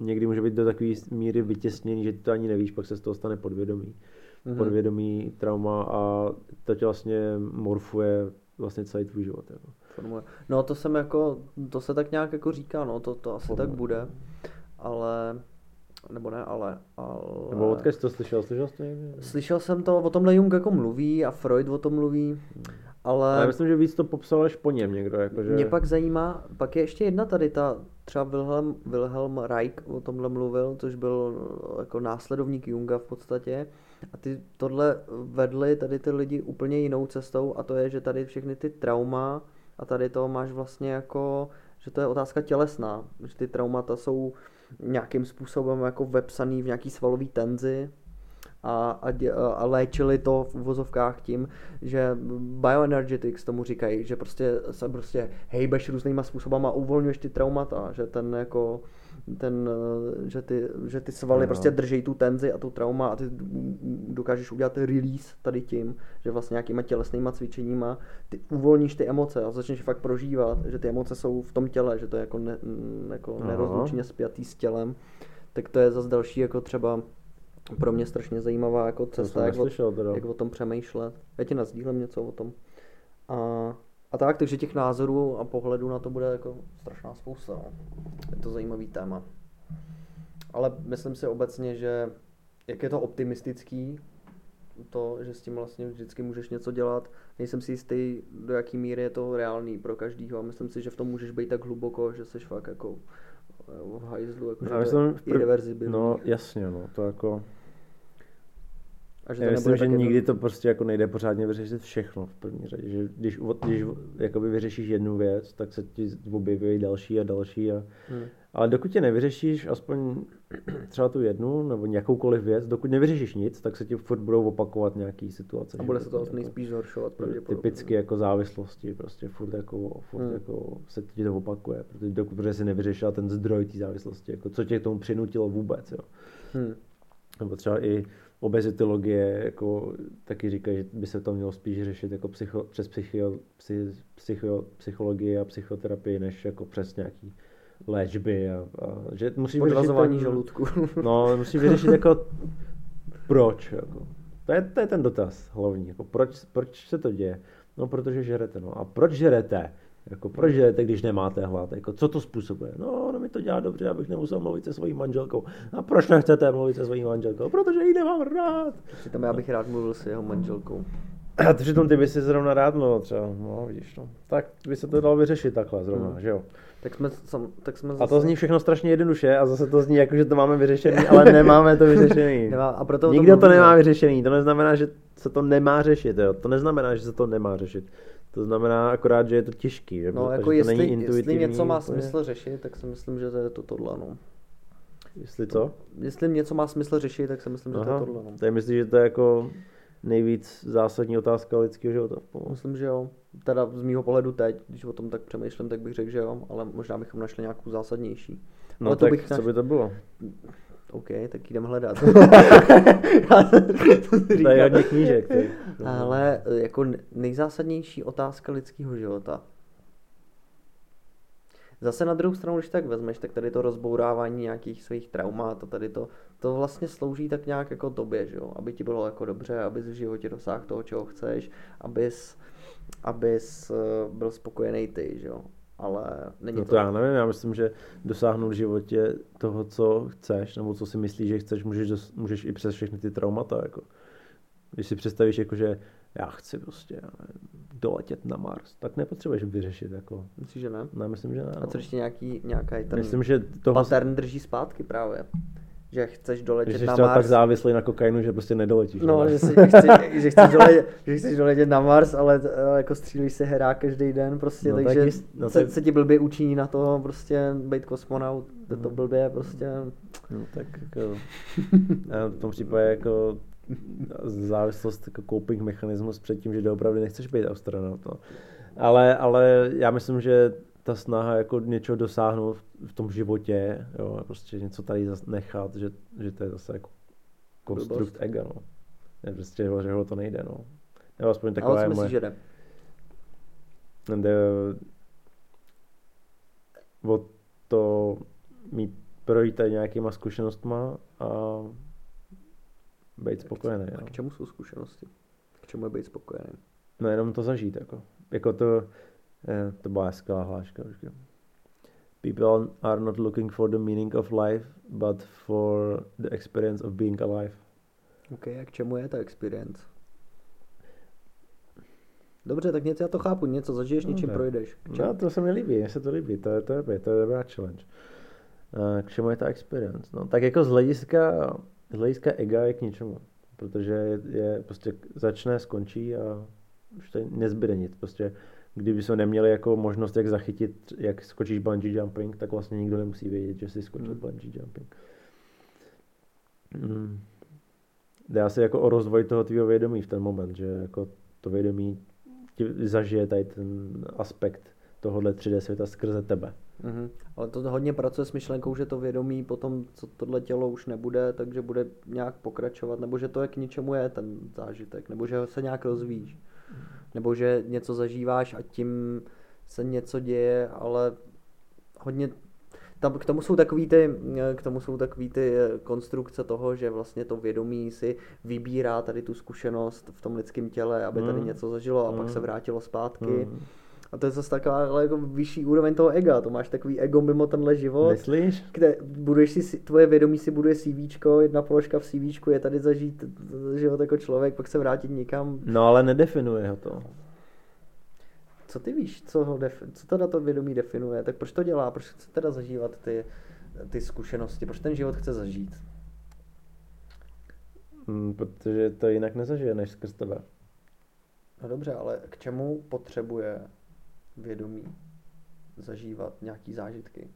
někdy může být do takové míry vytěsněný, že ty to ani nevíš, pak se z toho stane podvědomí mm-hmm. podvědomí trauma a to tě vlastně morfuje vlastně celý tvůj život. Jako. Formuje. No to jsem jako, to se tak nějak jako říká, no to, to asi Formuje. tak bude, ale nebo ne, ale... ale... Nebo odkud jsi to slyšel? Slyšel jsi to někdy? Slyšel jsem to, o tomhle Jung jako mluví a Freud o tom mluví, hmm. ale... Já myslím, že víc to popsal až po něm někdo. Jako, že... Mě pak zajímá, pak je ještě jedna tady ta, třeba Wilhelm, Wilhelm Reich o tomhle mluvil, což byl jako následovník Junga v podstatě a ty tohle vedli tady ty lidi úplně jinou cestou a to je, že tady všechny ty trauma a tady to máš vlastně jako, že to je otázka tělesná, že ty traumata jsou nějakým způsobem jako vepsaný v nějaký svalový tenzi a, a, a léčili to v uvozovkách tím, že bioenergetics tomu říkají, že prostě se prostě hejbeš různýma způsobama a uvolňuješ ty traumata, že ten jako ten, že ty, že ty svaly no. prostě drží tu tenzi a tu trauma a ty dokážeš udělat release tady tím, že vlastně nějakýma tělesnýma cvičeníma ty uvolníš ty emoce a začneš fakt prožívat, že ty emoce jsou v tom těle, že to je jako, ne, jako nerozlučně spjatý s tělem, tak to je zase další jako třeba pro mě strašně zajímavá jako cesta, jak, o, jak o tom přemýšlet. Já ti nazdílím něco o tom. A, a tak, takže těch názorů a pohledů na to bude jako strašná spousta. No. Je to zajímavý téma. Ale myslím si obecně, že jak je to optimistický, to, že s tím vlastně vždycky můžeš něco dělat. Nejsem si jistý, do jaký míry je to reálný pro každýho a myslím si, že v tom můžeš být tak hluboko, že jsi fakt jako v hajzlu, jako, že to je irreverzibilní. No jasně, no, to jako a že to Já myslím, že nikdy to prostě jako nejde pořádně vyřešit všechno v první řadě. Že když, když jakoby vyřešíš jednu věc, tak se ti objeví další a další. A, hmm. Ale dokud tě nevyřešíš aspoň třeba tu jednu nebo nějakoukoliv věc, dokud nevyřešíš nic, tak se ti furt budou opakovat nějaký situace. A bude se to jako, nejspíš zhoršovat Typicky jako závislosti, prostě furt jako, furt hmm. jako se ti to opakuje, protože dokud protože jsi nevyřešil ten zdroj té závislosti, jako co tě k tomu přinutilo vůbec, jo. Hmm. Nebo třeba i obezitologie jako taky říkají, že by se to mělo spíš řešit jako psycho, přes psycho, psy, psycho, psychologii a psychoterapii, než jako přes nějaký léčby a, a že musí Podvazování žaludku. No, musí vyřešit jako proč, jako. To je, to je ten dotaz hlavní, jako proč, proč se to děje? No, protože žerete, no. A proč žerete? Jako proč jdete, když nemáte hlad? Jako, co to způsobuje? No, no mi to dělá dobře, abych nemusel mluvit se svojí manželkou. A proč nechcete mluvit se svojí manželkou? Protože ji nemám rád. Přitom já bych rád mluvil s jeho manželkou. A přitom ty by si zrovna rád mluvil třeba, no vidíš no. Tak by se to dalo vyřešit takhle zrovna, hmm. že jo. Tak jsme, sam, tak jsme zase... A to zní všechno strašně jednoduše a zase to zní jako, že to máme vyřešené, ale nemáme to vyřešené. Nemá, a proto Nikdo to nemá vyřešený, to neznamená, že se to nemá řešit, jo. To neznamená, že se to nemá řešit. To znamená akorát, že je to těžký. Že? No, jako jestli, to není jestli něco má úplně. smysl řešit, tak si myslím, že to je to tohle. No. Jestli co? Jestli něco má smysl řešit, tak si myslím, že Aha, to je tohle. No. Tak myslíš, že to je jako nejvíc zásadní otázka lidského života? Myslím, že jo. Teda z mýho pohledu teď, když o tom tak přemýšlím, tak bych řekl, že jo, ale možná bychom našli nějakou zásadnější. No ale tak to bych naš... co by to bylo? OK, tak jdem hledat. to je hodně knížek. Ty. Ale e, jako nejzásadnější otázka lidského života. Zase na druhou stranu, když tak vezmeš, tak tady to rozbourávání nějakých svých traumat a tady to, to vlastně slouží tak nějak jako tobě, že jo? aby ti bylo jako dobře, abys v životě dosáhl toho, čeho chceš, abys, abys e, byl spokojený ty, že jo ale není no to, to já nevím, já myslím, že dosáhnout v životě toho, co chceš, nebo co si myslíš, že chceš, můžeš, dos, můžeš i přes všechny ty traumata, jako. Když si představíš, jako, že já chci prostě doletět na Mars, tak nepotřebuješ vyřešit. Jako. Myslíš, že ne? Ne, myslím, že ne. A co ještě nějaký, nějaký ten myslím, že toho... pattern drží zpátky právě? Že chceš doletět že na Mars. tak závislý na kokainu, že prostě nedoletíš. No, že, si, chci, že, chceš doletět, že chceš doletět na Mars, ale jako střílíš se herá každý den prostě, no, takže tak jist, no, se, tak... se, ti blbě učí na to prostě být kosmonaut, to, to blbě prostě. No tak jako, v tom případě jako závislost jako coping mechanismus před tím, že doopravdy nechceš být astronaut. No. Ale, ale já myslím, že ta snaha jako něčeho dosáhnout v tom životě, jo, prostě něco tady nechat, že, že to je zase jako konstrukt ega, no. Je prostě, že ho to nejde, no. Nebo aspoň taková Ale co myslíš, že jde? Jde o to mít projít tady nějakýma zkušenostma a být spokojený. A k čemu jsou zkušenosti? K čemu je být spokojený? No jenom to zažít, jako. Jako to, Eh, to byla skvělá hláška. People are not looking for the meaning of life, but for the experience of being alive. OK, a k čemu je ta experience? Dobře, tak něco já to chápu, něco zažiješ, no, něčím projdeš. No, to se mi líbí, mně se to líbí, to je, to je, to je dobrá challenge. Uh, k čemu je ta experience? No, tak jako z hlediska, z hlediska ega je k ničemu, protože je, je prostě začne, skončí a už to nezbyde nic. Prostě kdyby jsme neměli jako možnost, jak zachytit, jak skočíš bungee jumping, tak vlastně nikdo nemusí vědět, že jsi skočil hmm. bungee jumping. Hmm. jde asi jako o rozvoj toho tvýho vědomí v ten moment, že jako to vědomí ti zažije tady ten aspekt tohohle 3D světa skrze tebe. Mm-hmm. Ale to hodně pracuje s myšlenkou, že to vědomí potom, co tohle tělo už nebude, takže bude nějak pokračovat, nebo že to je k ničemu je ten zážitek, nebo že se nějak rozvíjíš, nebo že něco zažíváš a tím se něco děje, ale hodně tam k tomu jsou takový ty, k tomu jsou takový ty konstrukce toho, že vlastně to vědomí si vybírá tady tu zkušenost v tom lidském těle, aby tady mm. něco zažilo a mm. pak se vrátilo zpátky. Mm. A to je zase taková ale jako vyšší úroveň toho ega. To máš takový ego mimo tenhle život. Myslíš? Kde buduješ si, tvoje vědomí si buduje CV, jedna položka v CV je tady zažít život jako člověk, pak se vrátit nikam. No ale nedefinuje ho to. Co ty víš, co, ho defi- co teda to vědomí definuje? Tak proč to dělá? Proč chce teda zažívat ty, ty zkušenosti? Proč ten život chce zažít? Hmm, protože to jinak nezažije než skrz tebe. No dobře, ale k čemu potřebuje vědomí zažívat nějaký zážitky.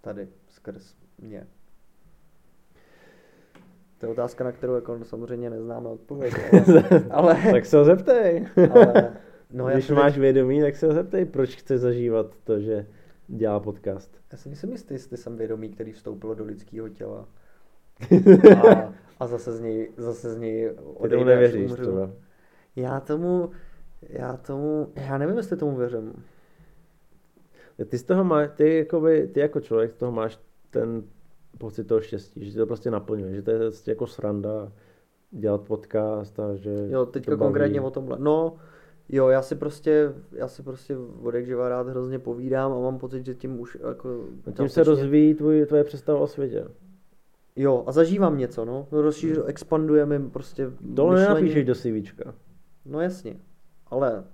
Tady, skrz mě. To je otázka, na kterou jako samozřejmě neznáme odpověď. Ale, ale, tak se ho zeptej. Ale, no, Když máš teď... vědomí, tak se ho zeptej, proč chce zažívat to, že dělá podcast. Já si myslím jistý, jestli jsem vědomí, který vstoupilo do lidského těla. A, a zase z něj, zase z něj odejde, Ty tomu nevěříš. Já tomu, já tomu, já nevím, jestli tomu věřím. Ty z toho máš, ty, jakoby, ty jako člověk z toho máš ten pocit toho štěstí, že to prostě naplňuje, že to je prostě jako sranda dělat podcast a že Jo, teďka konkrétně o tomhle. No, jo, já si prostě, já si prostě od živa rád hrozně povídám a mám pocit, že tím už jako... A tím se rozvíjí tvůj, tvoje představa o světě. Jo, a zažívám něco, no. no rozšíř, hmm. expandujeme prostě Tohle nenapíšeš do CVčka. No jasně ale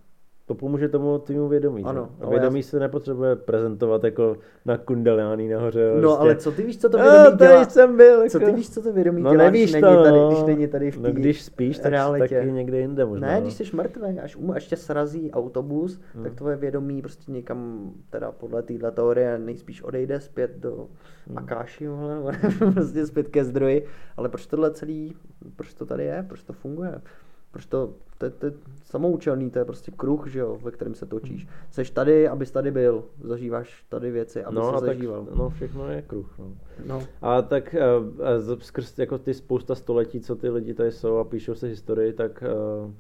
to pomůže tomu týmu vědomí. Ano, a vědomí já... se nepotřebuje prezentovat jako na kundaliány nahoře. No prostě. ale co ty víš, co to vědomí no, dělá? jsem byl. Jako... Co ty víš, co to vědomí no, dělá, nevíš když, to, není tady, no. když není tady v no, když spíš, tak realitě. taky někde jinde možná. Ne, no. když jsi mrtvý, až, um, až tě srazí autobus, hmm. tak tvoje vědomí prostě někam, teda podle téhle teorie, nejspíš odejde zpět do hmm. Akáši, prostě zpět ke zdroji. Ale proč tohle celý, proč to tady je, proč to funguje? Proč to, to, to je samoučelný, to je prostě kruh, že jo, ve kterém se točíš. Seš tady, abys tady byl, zažíváš tady věci, aby no, se zažíval. Tak, no, všechno je kruh, no. no. A tak uh, skrz jako ty spousta století, co ty lidi tady jsou a píšou se historii, tak uh,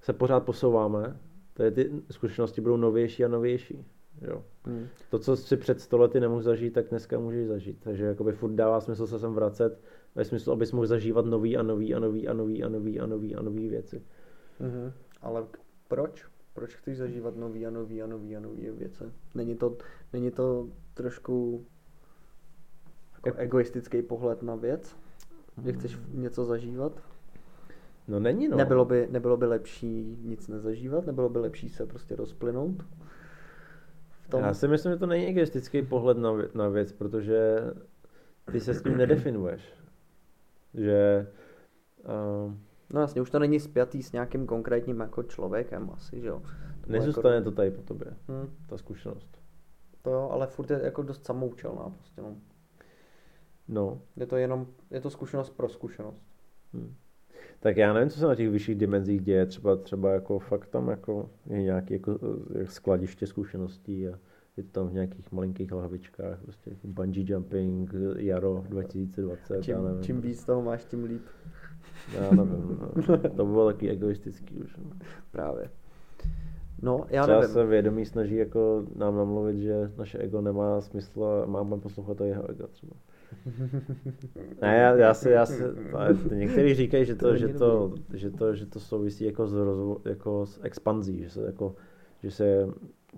se pořád posouváme. Tady ty zkušenosti budou novější a novější. Jo. Hmm. To, co si před stolety nemohl zažít, tak dneska můžeš zažít. Takže jakoby furt dává smysl se sem vracet ve smyslu, abys mohl zažívat nový a nový a nový a nový a nový a nový a nový věci. Mm-hmm. Ale proč? Proč chceš zažívat nový a nový a nový a nový věci? Není to, není to trošku jako egoistický pohled na věc? Že chceš něco zažívat? No není no. Nebylo by, nebylo by lepší nic nezažívat? Nebylo by lepší se prostě rozplynout? V tom? Já si myslím, že to není egoistický pohled na, na věc, protože ty se s tím nedefinuješ že... Uh, no jasně, už to není spjatý s nějakým konkrétním jako člověkem asi, že jo. To Nezůstane jako... to tady po tobě, hmm. ta zkušenost. To jo, ale furt je jako dost samoučelná prostě, no. No. Je to jenom, je to zkušenost pro zkušenost. Hmm. Tak já nevím, co se na těch vyšších dimenzích děje, třeba, třeba jako fakt tam jako je nějaké jako eh, skladiště zkušeností a je to tam v nějakých malinkých lahvičkách, prostě bungee jumping, jaro 2020, čím, já nevím. Čím víc toho máš, tím líp. Já nevím, no. to bylo taky egoistický už. No. Právě. No, já Třeba nevím. se vědomí snaží jako nám namluvit, že naše ego nemá smysl a máme poslouchat to jeho ego třeba. ne, já, já si, já si, někteří říkají, že to, to že, to, že, to, že to souvisí jako s, rozvo, jako s expanzí, že se, jako, že se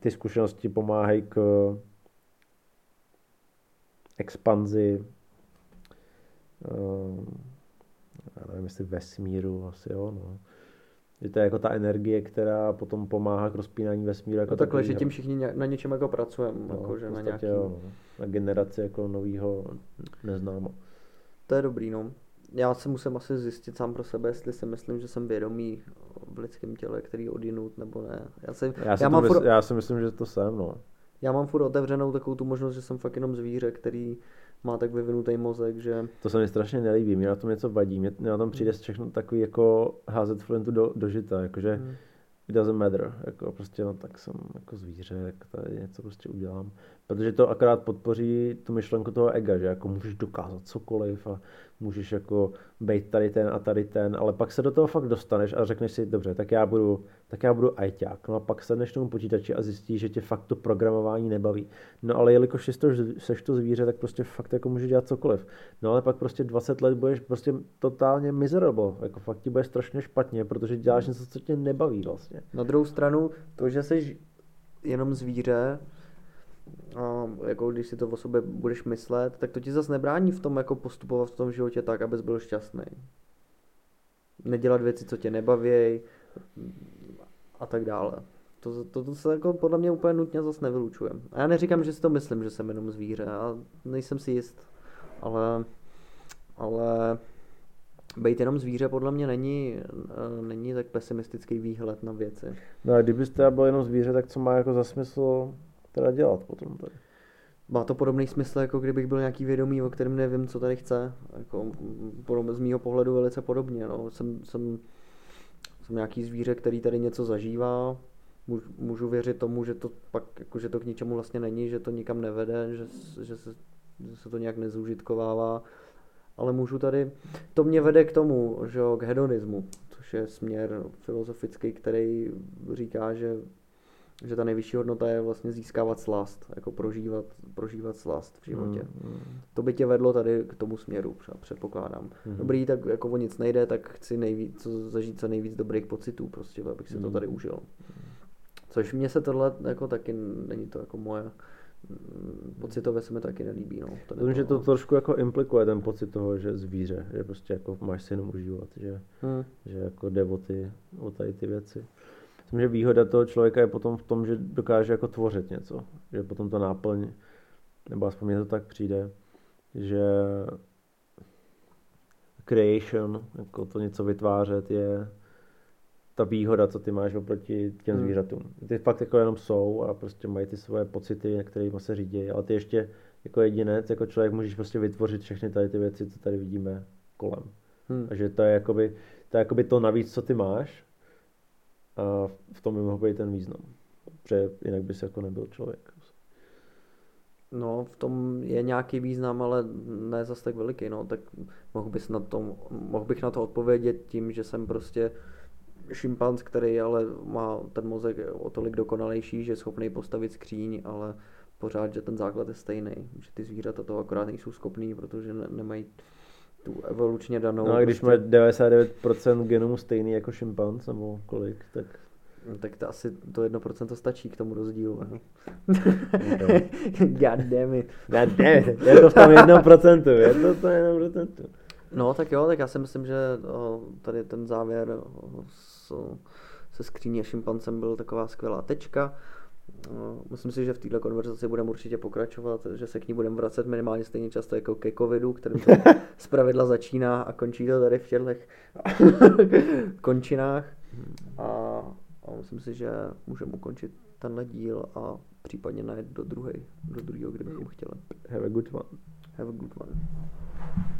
ty zkušenosti pomáhají k expanzi uh, já nevím, jestli vesmíru, asi jo, no. Že to je jako ta energie, která potom pomáhá k rozpínání vesmíru. Jako no takhle, že tím všichni na něčem jako pracujeme, no, jako, že na nějaký... Jo, no. na generaci jako novýho neznámo. To je dobrý, no. Já se musím asi zjistit sám pro sebe, jestli si myslím, že jsem vědomý v lidském těle, který odinut, nebo ne. Já, si, já, si já, mám mysl, furt, já si myslím, že to jsem, no. Já mám furt otevřenou takovou tu možnost, že jsem fakt jenom zvíře, který má tak vyvinutý mozek, že... To se mi strašně nelíbí, mě na tom něco vadí, mě, na tom přijde všechno takový jako házet flintu do, do žita, jakože hmm. it doesn't matter, jako prostě no tak jsem jako zvíře, jak tady něco prostě udělám, protože to akorát podpoří tu myšlenku toho ega, že jako můžeš dokázat cokoliv a můžeš jako být tady ten a tady ten, ale pak se do toho fakt dostaneš a řekneš si, dobře, tak já budu, tak já budu ajťák. No a pak se tomu počítači a zjistíš, že tě fakt to programování nebaví. No ale jelikož jsi to, seš to zvíře, tak prostě fakt jako můžeš dělat cokoliv. No ale pak prostě 20 let budeš prostě totálně miserable, jako fakt ti bude strašně špatně, protože děláš něco, co tě nebaví vlastně. Na druhou stranu, to, že jsi jenom zvíře, a jako když si to o sobě budeš myslet, tak to ti zase nebrání v tom jako postupovat v tom životě tak, abys byl šťastný. Nedělat věci, co tě nebaví a tak dále. To, to, to se jako podle mě úplně nutně zase nevylučuje. A já neříkám, že si to myslím, že jsem jenom zvíře, a nejsem si jist, ale, ale být jenom zvíře podle mě není, eh, není tak pesimistický výhled na věci. No a kdybyste byl jenom zvíře, tak co má jako za smysl teda dělat potom tady. Má to podobný smysl, jako kdybych byl nějaký vědomý, o kterém nevím, co tady chce. Jako, z mýho pohledu velice podobně. No. Jsem, jsem, jsem nějaký zvíře, který tady něco zažívá. Můžu věřit tomu, že to pak, jako, že to k ničemu vlastně není, že to nikam nevede, že, že, se, že se to nějak nezúžitkovává. Ale můžu tady, to mě vede k tomu, že k hedonismu, což je směr filozofický, který říká, že že ta nejvyšší hodnota je vlastně získávat slast, jako prožívat, prožívat slast v životě. Mm, mm. To by tě vedlo tady k tomu směru, předpokládám. Mm. Dobrý, tak jako o nic nejde, tak chci nejvíc, co, zažít co nejvíc dobrých pocitů, prostě, abych si mm. to tady užil. Což mně se tohle jako taky, není to jako moje, mm, pocitově se mi taky nelíbí. No. Myslím, že to trošku jako implikuje ten pocit toho, že zvíře, že prostě jako máš si jenom užívat, že, hmm. že jako jde o, ty, o tady ty věci. Myslím, že výhoda toho člověka je potom v tom, že dokáže jako tvořit něco. Že potom to náplň, nebo aspoň mě to tak přijde, že creation, jako to něco vytvářet, je ta výhoda, co ty máš oproti těm hmm. zvířatům. Ty fakt jako jenom jsou a prostě mají ty svoje pocity, kterými se řídí, ale ty ještě jako jedinec, jako člověk můžeš prostě vytvořit všechny tady ty věci, co tady vidíme kolem. Hmm. Takže to je jakoby, to je jakoby to navíc, co ty máš, a v tom by mohl být ten význam. Protože jinak bys jako nebyl člověk. No, v tom je nějaký význam, ale ne zase tak veliký, no, tak mohl, bys na tom, mohl bych na to odpovědět tím, že jsem prostě šimpanz, který ale má ten mozek o tolik dokonalejší, že je schopný postavit skříň, ale pořád, že ten základ je stejný, že ty zvířata to akorát nejsou schopný, protože ne, nemají tu evolučně danou. No a když prostě... má 99% genomu stejný jako šimpanz, nebo kolik, tak... No, tak to asi to 1% stačí k tomu rozdílu. No. God damn it. God damn it. Je to v tom 1%, je to v tom 1%. No tak jo, tak já si myslím, že tady ten závěr se skříní a šimpancem byl taková skvělá tečka. No, myslím si, že v této konverzaci budeme určitě pokračovat, že se k ní budeme vracet minimálně stejně často jako ke covidu, který to pravidla začíná a končí to tady v těchto končinách. A, a myslím si, že můžeme ukončit tenhle díl a případně najít do druhé, do druhého, kdybychom chtěli. Have a good one. Have a good one.